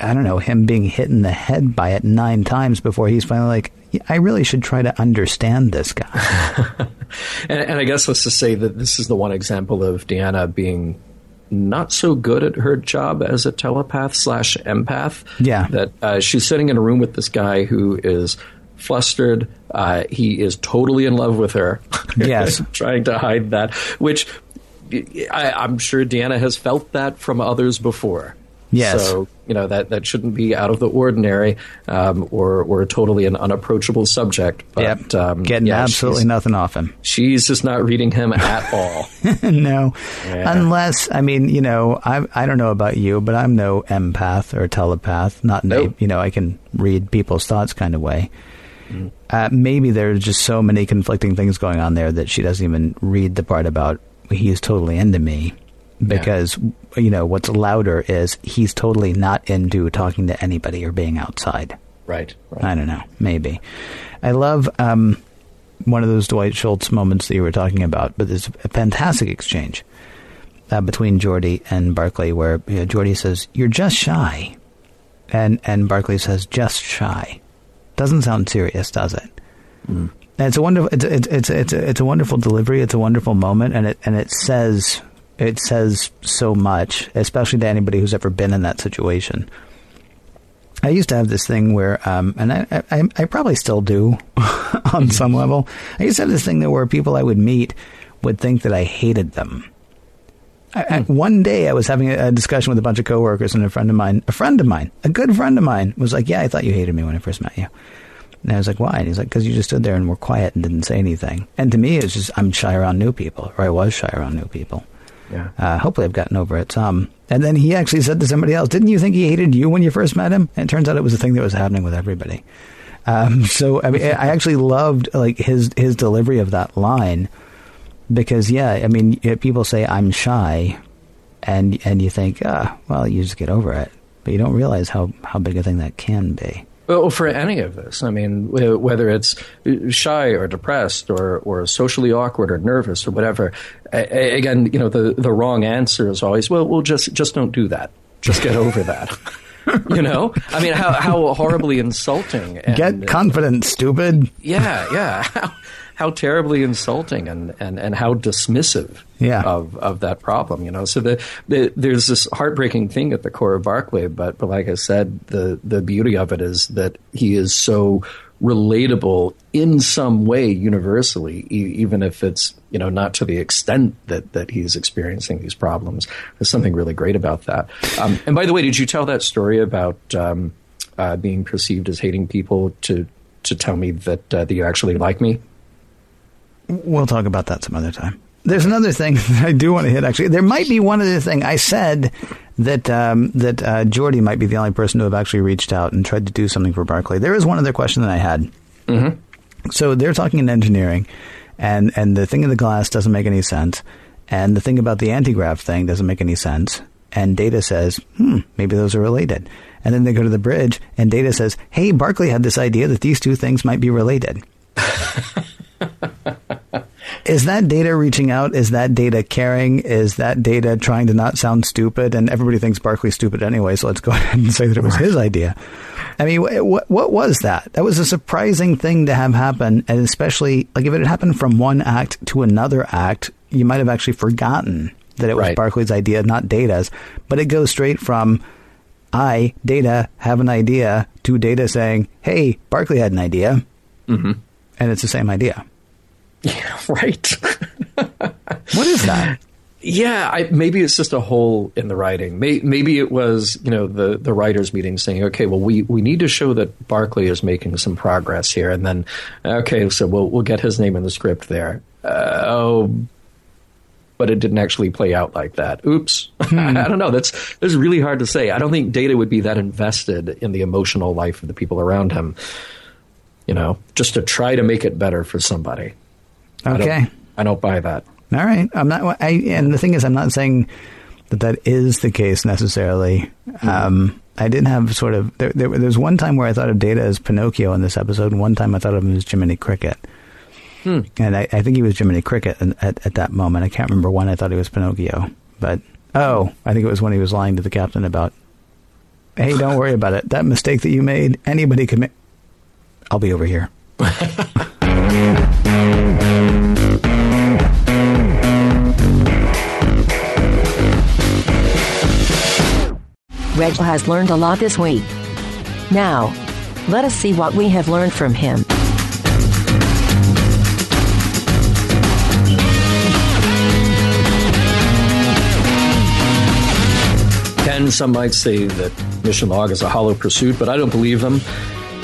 I don't know, him being hit in the head by it nine times before he's finally like, "Yeah, I really should try to understand this guy. And, and I guess let's just say that this is the one example of Deanna being not so good at her job as a telepath slash empath. Yeah. That uh, she's sitting in a room with this guy who is flustered. Uh, he is totally in love with her. Yes. trying to hide that, which I, I'm sure Deanna has felt that from others before. Yes. So you know that that shouldn't be out of the ordinary, um, or or totally an unapproachable subject. But yep. um, Getting yeah, absolutely nothing off him. She's just not reading him at all. no. Yeah. Unless, I mean, you know, I, I don't know about you, but I'm no empath or telepath. Not, Nope. you know, I can read people's thoughts kind of way. Mm. Uh, maybe there's just so many conflicting things going on there that she doesn't even read the part about he's totally into me. Because, you know, what's louder is he's totally not into talking to anybody or being outside. right. Right. I don't know. Maybe. I love um, one of those Dwight Schultz moments that you were talking about, but there's a fantastic exchange uh, between Geordi and Barclay where you know, Geordi says, You're just shy. And, and Barclay says, Just shy. Doesn't sound serious, does it? And it's a wonderful. It's it's it's it's a, it's a wonderful delivery. It's a wonderful moment, and it and it says it says so much, especially to anybody who's ever been in that situation. I used to have this thing where, um, and I, I, I probably still do on some level. I used to have this thing there where people I would meet would think that I hated them. I, I, one day I was having a, a discussion with a bunch of coworkers, and a friend of mine, a friend of mine, a good friend of mine, was like, "Yeah, I thought you hated me when I first met you." And I was like, "Why?" And he's like, "Because you just stood there and were quiet and didn't say anything." And to me, it's just I'm shy around new people, or I was shy around new people. Yeah. Uh, hopefully, I've gotten over it some. And then he actually said to somebody else, "Didn't you think he hated you when you first met him?" And it turns out it was a thing that was happening with everybody. Um, so I mean, I actually loved like his his delivery of that line because yeah, I mean, people say I'm shy, and and you think, ah, well, you just get over it, but you don't realize how how big a thing that can be. Well, for any of this, I mean, whether it's uh, shy or depressed or, or socially awkward or nervous or whatever, again, you know, the, the wrong answer is always, well, we'll just, just don't do that. Just get over that. you know, I mean, how, how horribly insulting. And, get confident, stupid. Yeah, yeah. how terribly insulting and, and, and how dismissive yeah. of, of that problem. You know, so the, the, there's this heartbreaking thing at the core of Barclay, but but like I said, the the beauty of it is that he is so relatable in some way universally, e- even if it's you know not to the extent that that he's experiencing these problems. There's something really great about that. Um, and by the way, did you tell that story about um, uh, being perceived as hating people to to tell me that uh, that you actually like me? We'll talk about that some other time. There's another thing that I do want to hit. Actually, there might be one other thing. I said that um, that uh, Geordi might be the only person to have actually reached out and tried to do something for Barclay. There is one other question that I had. Mm-hmm. So they're talking in engineering, and and the thing in the glass doesn't make any sense, and the thing about the anti-grav thing doesn't make any sense. And Data says, hmm, maybe those are related. And then they go to the bridge, and Data says, hey, Barclay had this idea that these two things might be related. Is that data reaching out? Is that data caring? Is that data trying to not sound stupid? And everybody thinks Barclay's stupid anyway, so let's go ahead and say that it was his idea. I mean, what what was that? That was a surprising thing to have happen, and especially like if it had happened from one act to another act, you might have actually forgotten that it was right. Barclay's idea, not Data's. But it goes straight from I, Data, have an idea to Data saying, "Hey, Barclay had an idea," mm-hmm. and it's the same idea. Yeah, right. what is that? Yeah, I, maybe it's just a hole in the writing. May, maybe it was, you know, the, the writers' meeting saying, okay, well, we, we need to show that Barclay is making some progress here, and then, okay, so we'll we'll get his name in the script there. Uh, oh, but it didn't actually play out like that. Oops. Hmm. I don't know. That's that's really hard to say. I don't think Data would be that invested in the emotional life of the people around him. You know, just to try to make it better for somebody. Okay. I don't, I don't buy that. All right. I'm not. I, and the thing is, I'm not saying that that is the case necessarily. Mm-hmm. Um, I didn't have sort of there, there, There's one time where I thought of Data as Pinocchio in this episode, and one time I thought of him as Jiminy Cricket. Hmm. And I, I, think he was Jiminy Cricket at, at that moment. I can't remember when I thought he was Pinocchio, but oh, I think it was when he was lying to the captain about, "Hey, don't worry about it. That mistake that you made, anybody could make." I'll be over here. Reg has learned a lot this week. Now, let us see what we have learned from him. Ken, some might say that Mission Log is a hollow pursuit, but I don't believe them.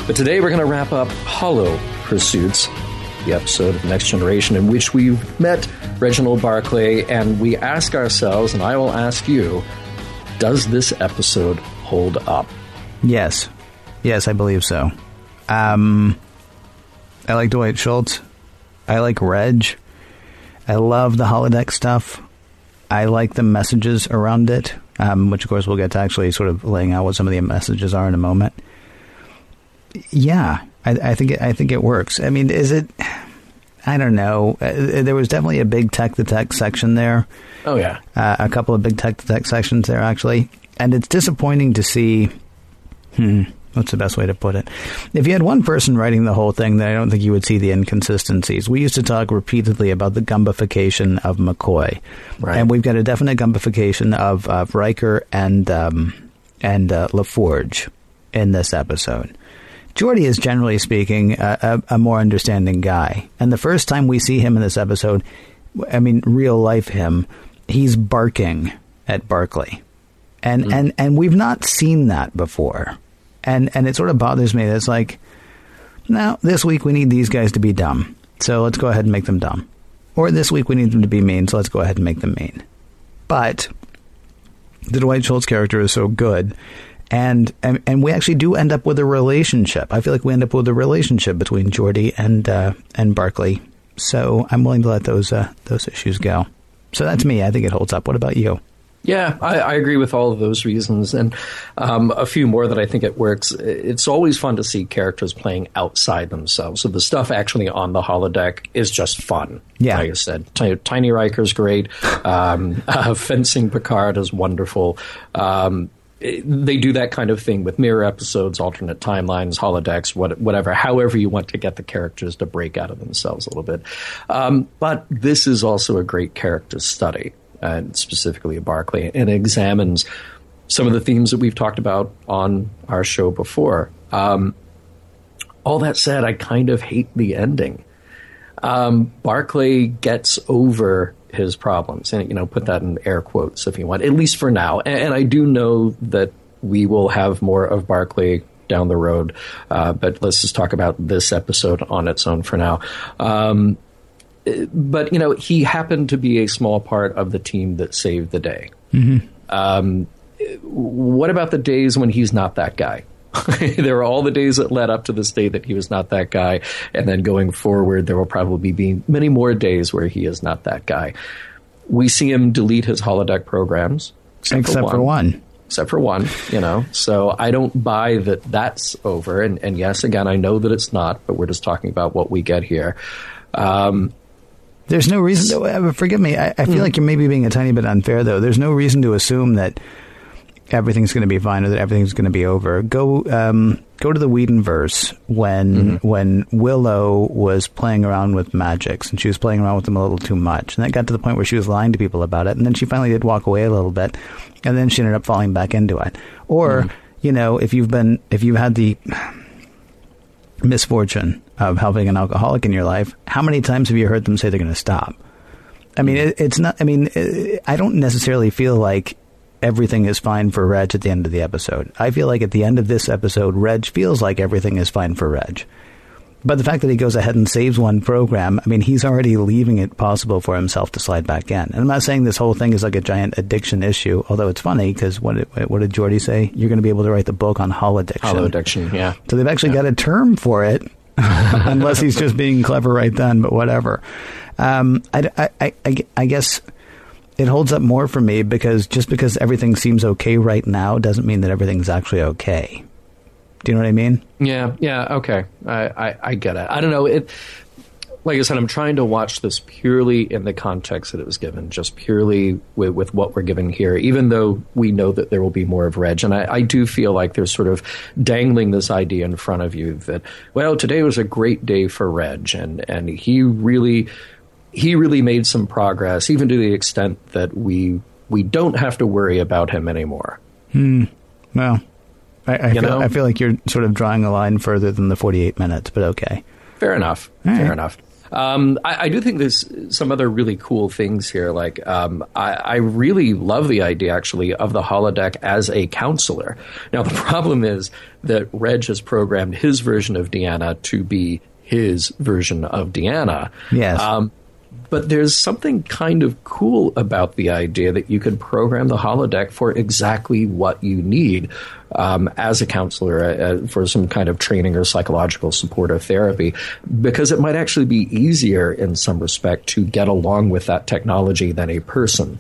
But today we're going to wrap up Hollow Pursuits, the episode of Next Generation in which we've met Reginald Barclay and we ask ourselves, and I will ask you, does this episode hold up? Yes. Yes, I believe so. Um, I like Dwight Schultz. I like Reg. I love the holodeck stuff. I like the messages around it, um, which of course we'll get to actually sort of laying out what some of the messages are in a moment. Yeah, I, I think it, I think it works. I mean, is it? I don't know. Uh, there was definitely a big tech to tech section there. Oh yeah, uh, a couple of big tech to tech sections there actually, and it's disappointing to see. Hmm, what's the best way to put it? If you had one person writing the whole thing, then I don't think you would see the inconsistencies. We used to talk repeatedly about the gumbification of McCoy, right. and we've got a definite gumbification of, of Riker and um, and uh, LaForge in this episode. Geordi is generally speaking a, a, a, more understanding guy, and the first time we see him in this episode, I mean, real life him, he's barking at Barclay, and mm. and and we've not seen that before, and and it sort of bothers me. It's like, now this week we need these guys to be dumb, so let's go ahead and make them dumb, or this week we need them to be mean, so let's go ahead and make them mean. But the Dwight Schultz character is so good and, and and we actually do end up with a relationship. I feel like we end up with a relationship between Geordi and uh, and Barclay. So I'm willing to let those uh, those issues go. So that's me. I think it holds up. What about you? Yeah, I, I, agree with all of those reasons, and um, a few more that I think it works. It's always fun to see characters playing outside themselves. So the stuff actually on the holodeck is just fun. Yeah, like I said, T- Tiny Riker's great. Um, uh, Fencing Picard is wonderful. Um, they do that kind of thing with mirror episodes, alternate timelines, holodecks, what, whatever, however you want to get the characters to break out of themselves a little bit. Um, but this is also a great character study and specifically of Barclay, and examines some of the themes that we've talked about on our show before. Um, all that said, I kind of hate the ending. Um, Barclay gets over his problems, and you know, put that in air quotes if you want, at least for now. And, and I do know that we will have more of Barclay down the road, uh, but let's just talk about this episode on its own for now. Um, but you know, he happened to be a small part of the team that saved the day. Mm-hmm. Um, what about the days when he's not that guy? there are all the days that led up to this day that he was not that guy, and then going forward, there will probably be many more days where he is not that guy. We see him delete his holodeck programs, except, except for, one. for one except for one, you know. So I don't buy that that's over. And, and, yes, again, I know that it's not, but we're just talking about what we get here. Um, there's no reason. To, uh, forgive me. I, I feel mm. like you're maybe being a tiny bit unfair, though. There's no reason to assume that everything's going to be fine or that everything's going to be over. Go um, go to the Whedonverse when mm-hmm. when Willow was playing around with magics and she was playing around with them a little too much, and that got to the point where she was lying to people about it, and then she finally did walk away a little bit, and then she ended up falling back into it. Or mm. you know, if you've been if you've had the misfortune of helping an alcoholic in your life, how many times have you heard them say they're going to stop? I mean, it, it's not. I mean, it, I don't necessarily feel like everything is fine for Reg at the end of the episode. I feel like at the end of this episode, Reg feels like everything is fine for Reg. But the fact that he goes ahead and saves one program, I mean, he's already leaving it possible for himself to slide back in. And I'm not saying this whole thing is like a giant addiction issue, although it's funny because what did, what did Geordi say? You're going to be able to write the book on holoddiction. Holoddiction, yeah. So they've actually yeah. got a term for it, unless he's just being clever right then, but whatever. Um, I, I, I, I guess it holds up more for me because just because everything seems okay right now doesn't mean that everything's actually okay. Do you know what I mean? Yeah, yeah, okay. I, I, I get it. I don't know. It like I said, I'm trying to watch this purely in the context that it was given, just purely with, with what we're given here, even though we know that there will be more of Reg. And I, I, do feel like there's sort of dangling this idea in front of you that, well, today was a great day for Reg, and, and he really he really made some progress, even to the extent that we we don't have to worry about him anymore. Hmm. Well, I, I, feel, I, feel, like you're sort of drawing a line further than the 48 minutes, but okay. Fair enough. All Fair right. enough. Um, I, I, do think there's some other really cool things here. Like, um, I, I, really love the idea, actually, of the holodeck as a counselor. Now, the problem is that Reg has programmed his version of Deanna to be his version of Deanna. Yes. Um, but there's something kind of cool about the idea that you can program the holodeck for exactly what you need um, as a counselor uh, uh, for some kind of training or psychological support or therapy, because it might actually be easier in some respect to get along with that technology than a person.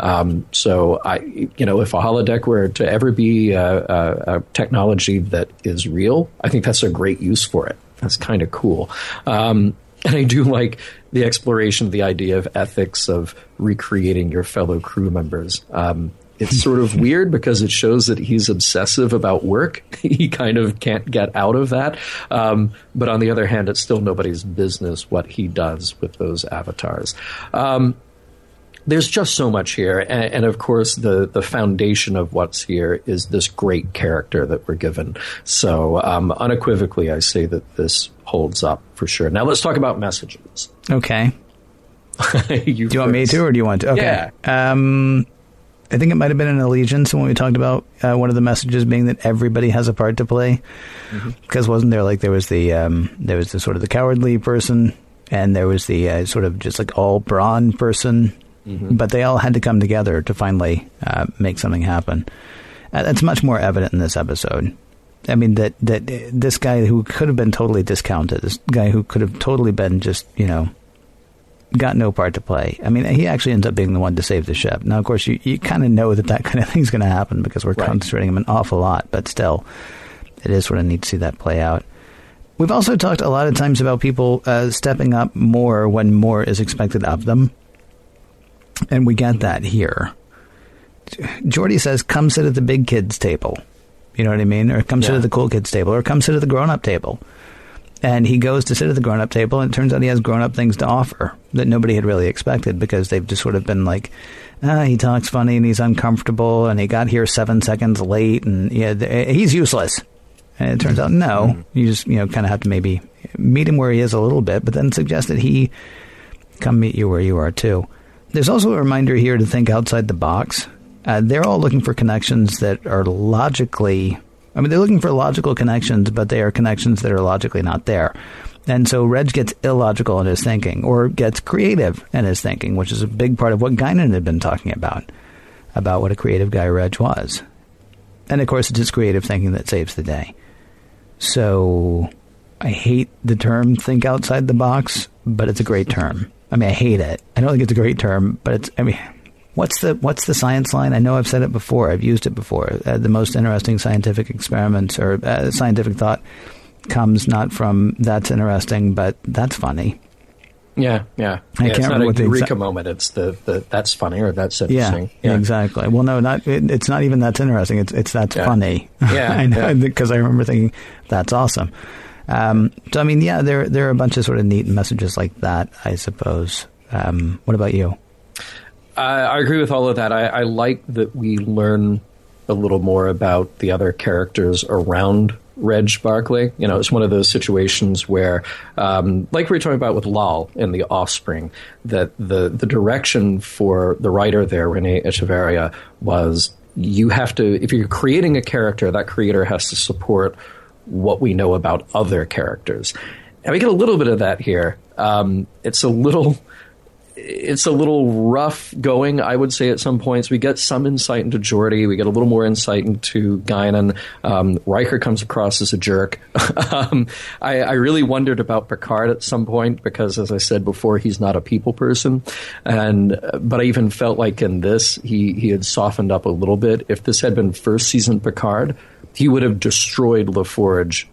Um, so I, you know, if a holodeck were to ever be a, a, a, technology that is real, I think that's a great use for it. That's kind of cool. Um, and I do like the exploration of the idea of ethics of recreating your fellow crew members. Um, it's sort of weird because it shows that he's obsessive about work. he kind of can't get out of that. Um, but on the other hand, it's still nobody's business what he does with those avatars. Um, there's just so much here, and, and, of course, the the foundation of what's here is this great character that we're given. So, um, unequivocally, I say that this holds up for sure. Now, let's talk about messages. Okay. you do you want me to, or do you want to? Okay. Yeah. Um, I think it might have been an allegiance when we talked about uh, one of the messages being that everybody has a part to play. Mm-hmm. Because wasn't there like there was the um, there was the sort of the cowardly person, and there was the uh, sort of just like all brawn person, Mm-hmm. But they all had to come together to finally uh, make something happen. Uh, that's much more evident in this episode. I mean that that this guy who could have been totally discounted, this guy who could have totally been just you know got no part to play. I mean, he actually ends up being the one to save the ship. Now, of course, you, you kind of know that that kind of thing's going to happen because we're right. concentrating him an awful lot, but still, it is sort of neat to see that play out. We've also talked a lot of times about people uh, stepping up more when more is expected of them. And we get that here. Geordi says, come sit at the big kids table. You know what I mean? Or come yeah. sit at the cool kids table. Or come sit at the grown up table. And he goes to sit at the grown up table, and it turns out he has grown up things to offer that nobody had really expected because they've just sort of been like, ah, he talks funny and he's uncomfortable and he got here seven seconds late and yeah, he's useless. And it turns out, no, mm-hmm. you just, you know, kind of have to maybe meet him where he is a little bit, but then suggest that he come meet you where you are too. There's also a reminder here to think outside the box. Uh, they're all looking for connections that are logically, I mean, they're looking for logical connections, but they are connections that are logically not there. And so Reg gets illogical in his thinking, or gets creative in his thinking, which is a big part of what Guinan had been talking about, about what a creative guy Reg was. And of course, it's his creative thinking that saves the day. So I hate the term think outside the box, but it's a great term. I mean, I hate it. I don't think it's a great term, but it's, I mean, what's the, what's the science line? I know I've said it before. I've used it before. Uh, the most interesting scientific experiments or uh, scientific thought comes not from that's interesting, but that's funny. Yeah, yeah. I yeah, can't remember what the eureka exa- moment. It's the, the that's funny or that's interesting. Yeah, yeah. exactly. Well, no, not it, it's not even that's interesting. It's it's that's yeah. funny. Yeah, I know because I remember thinking that's awesome. Um, so I mean, yeah, there there are a bunch of sort of neat messages like that. I suppose. Um, what about you? I agree with all of that. I, I like that we learn a little more about the other characters around Reg Barclay. You know, it's one of those situations where, um, like we were talking about with Lal in The Offspring, that the, the direction for the writer there, Rene Echevarria, was you have to, if you're creating a character, that creator has to support what we know about other characters. And we get a little bit of that here. Um, it's a little it's a little rough going, I would say, at some points. We get some insight into Geordi. We get a little more insight into Guinan. Um, Riker comes across as a jerk. um, I, I, really wondered about Picard at some point because, as I said before, he's not a people person. And but I even felt like in this, he he had softened up a little bit. If this had been first season Picard, he would have destroyed LaForge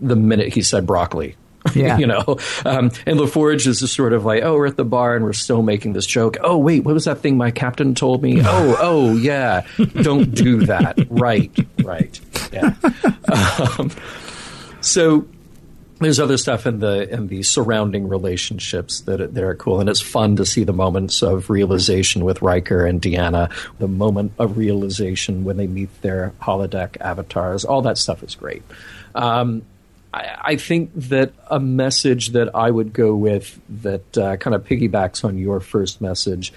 the minute he said broccoli Yeah. you know, um, and LaForge is just sort of like, oh, we're at the bar and we're still making this joke. Oh, wait, what was that thing my captain told me? oh, oh, yeah, don't do that. right, right, yeah. Um, so there's other stuff in the in the surrounding relationships that that are cool, and it's fun to see the moments of realization with Riker and Deanna, the moment of realization when they meet their holodeck avatars. All that stuff is great. Um, I, I think that a message that I would go with that uh, kind of piggybacks on your first message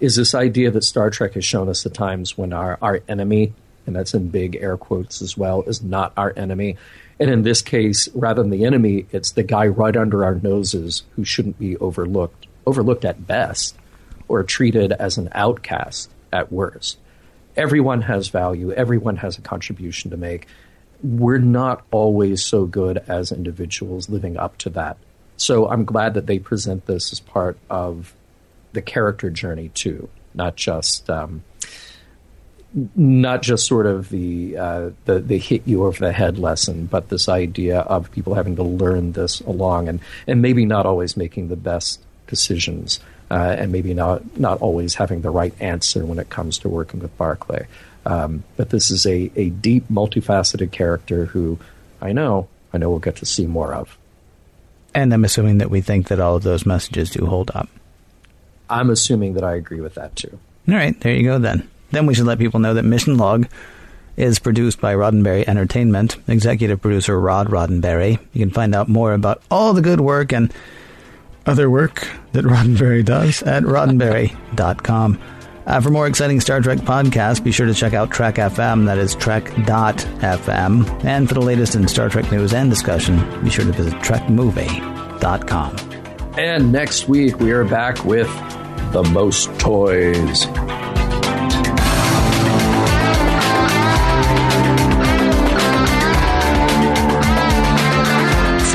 is this idea that Star Trek has shown us the times when our, our enemy, and that's in big air quotes as well, is not our enemy. And in this case, rather than the enemy, it's the guy right under our noses who shouldn't be overlooked, overlooked at best, or treated as an outcast at worst. Everyone has value, everyone has a contribution to make we're not always so good as individuals living up to that. So I'm glad that they present this as part of the character journey too, not just um, not just sort of the, uh, the the hit you over the head lesson, but this idea of people having to learn this along and and maybe not always making the best decisions. Uh, and maybe not not always having the right answer when it comes to working with Barclay. Um, but this is a, a deep, multifaceted character who I know, I know we'll get to see more of. And I'm assuming that we think that all of those messages do hold up. I'm assuming that I agree with that too. All right, there you go then. Then we should let people know that Mission Log is produced by Roddenberry Entertainment, executive producer Rod Roddenberry. You can find out more about all the good work and other work that Roddenberry does at roddenberry.com. Uh, for more exciting Star Trek podcasts, be sure to check out Trek FM, that is Trek.fm. And for the latest in Star Trek news and discussion, be sure to visit TrekMovie.com. And next week, we are back with the most toys.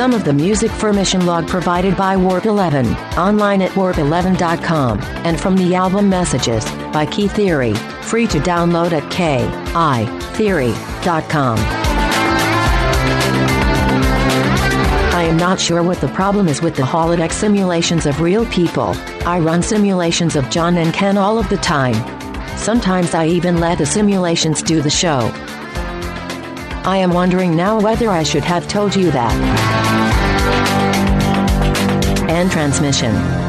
Some of the music for Mission Log provided by Warp 11, online at warp11.com, and from the album Messages by Kitheory, free to download at kitheory.com. I am not sure what the problem is with the holodeck simulations of real people. I run simulations of John and Ken all of the time. Sometimes I even let the simulations do the show. I am wondering now whether I should have told you that. End transmission.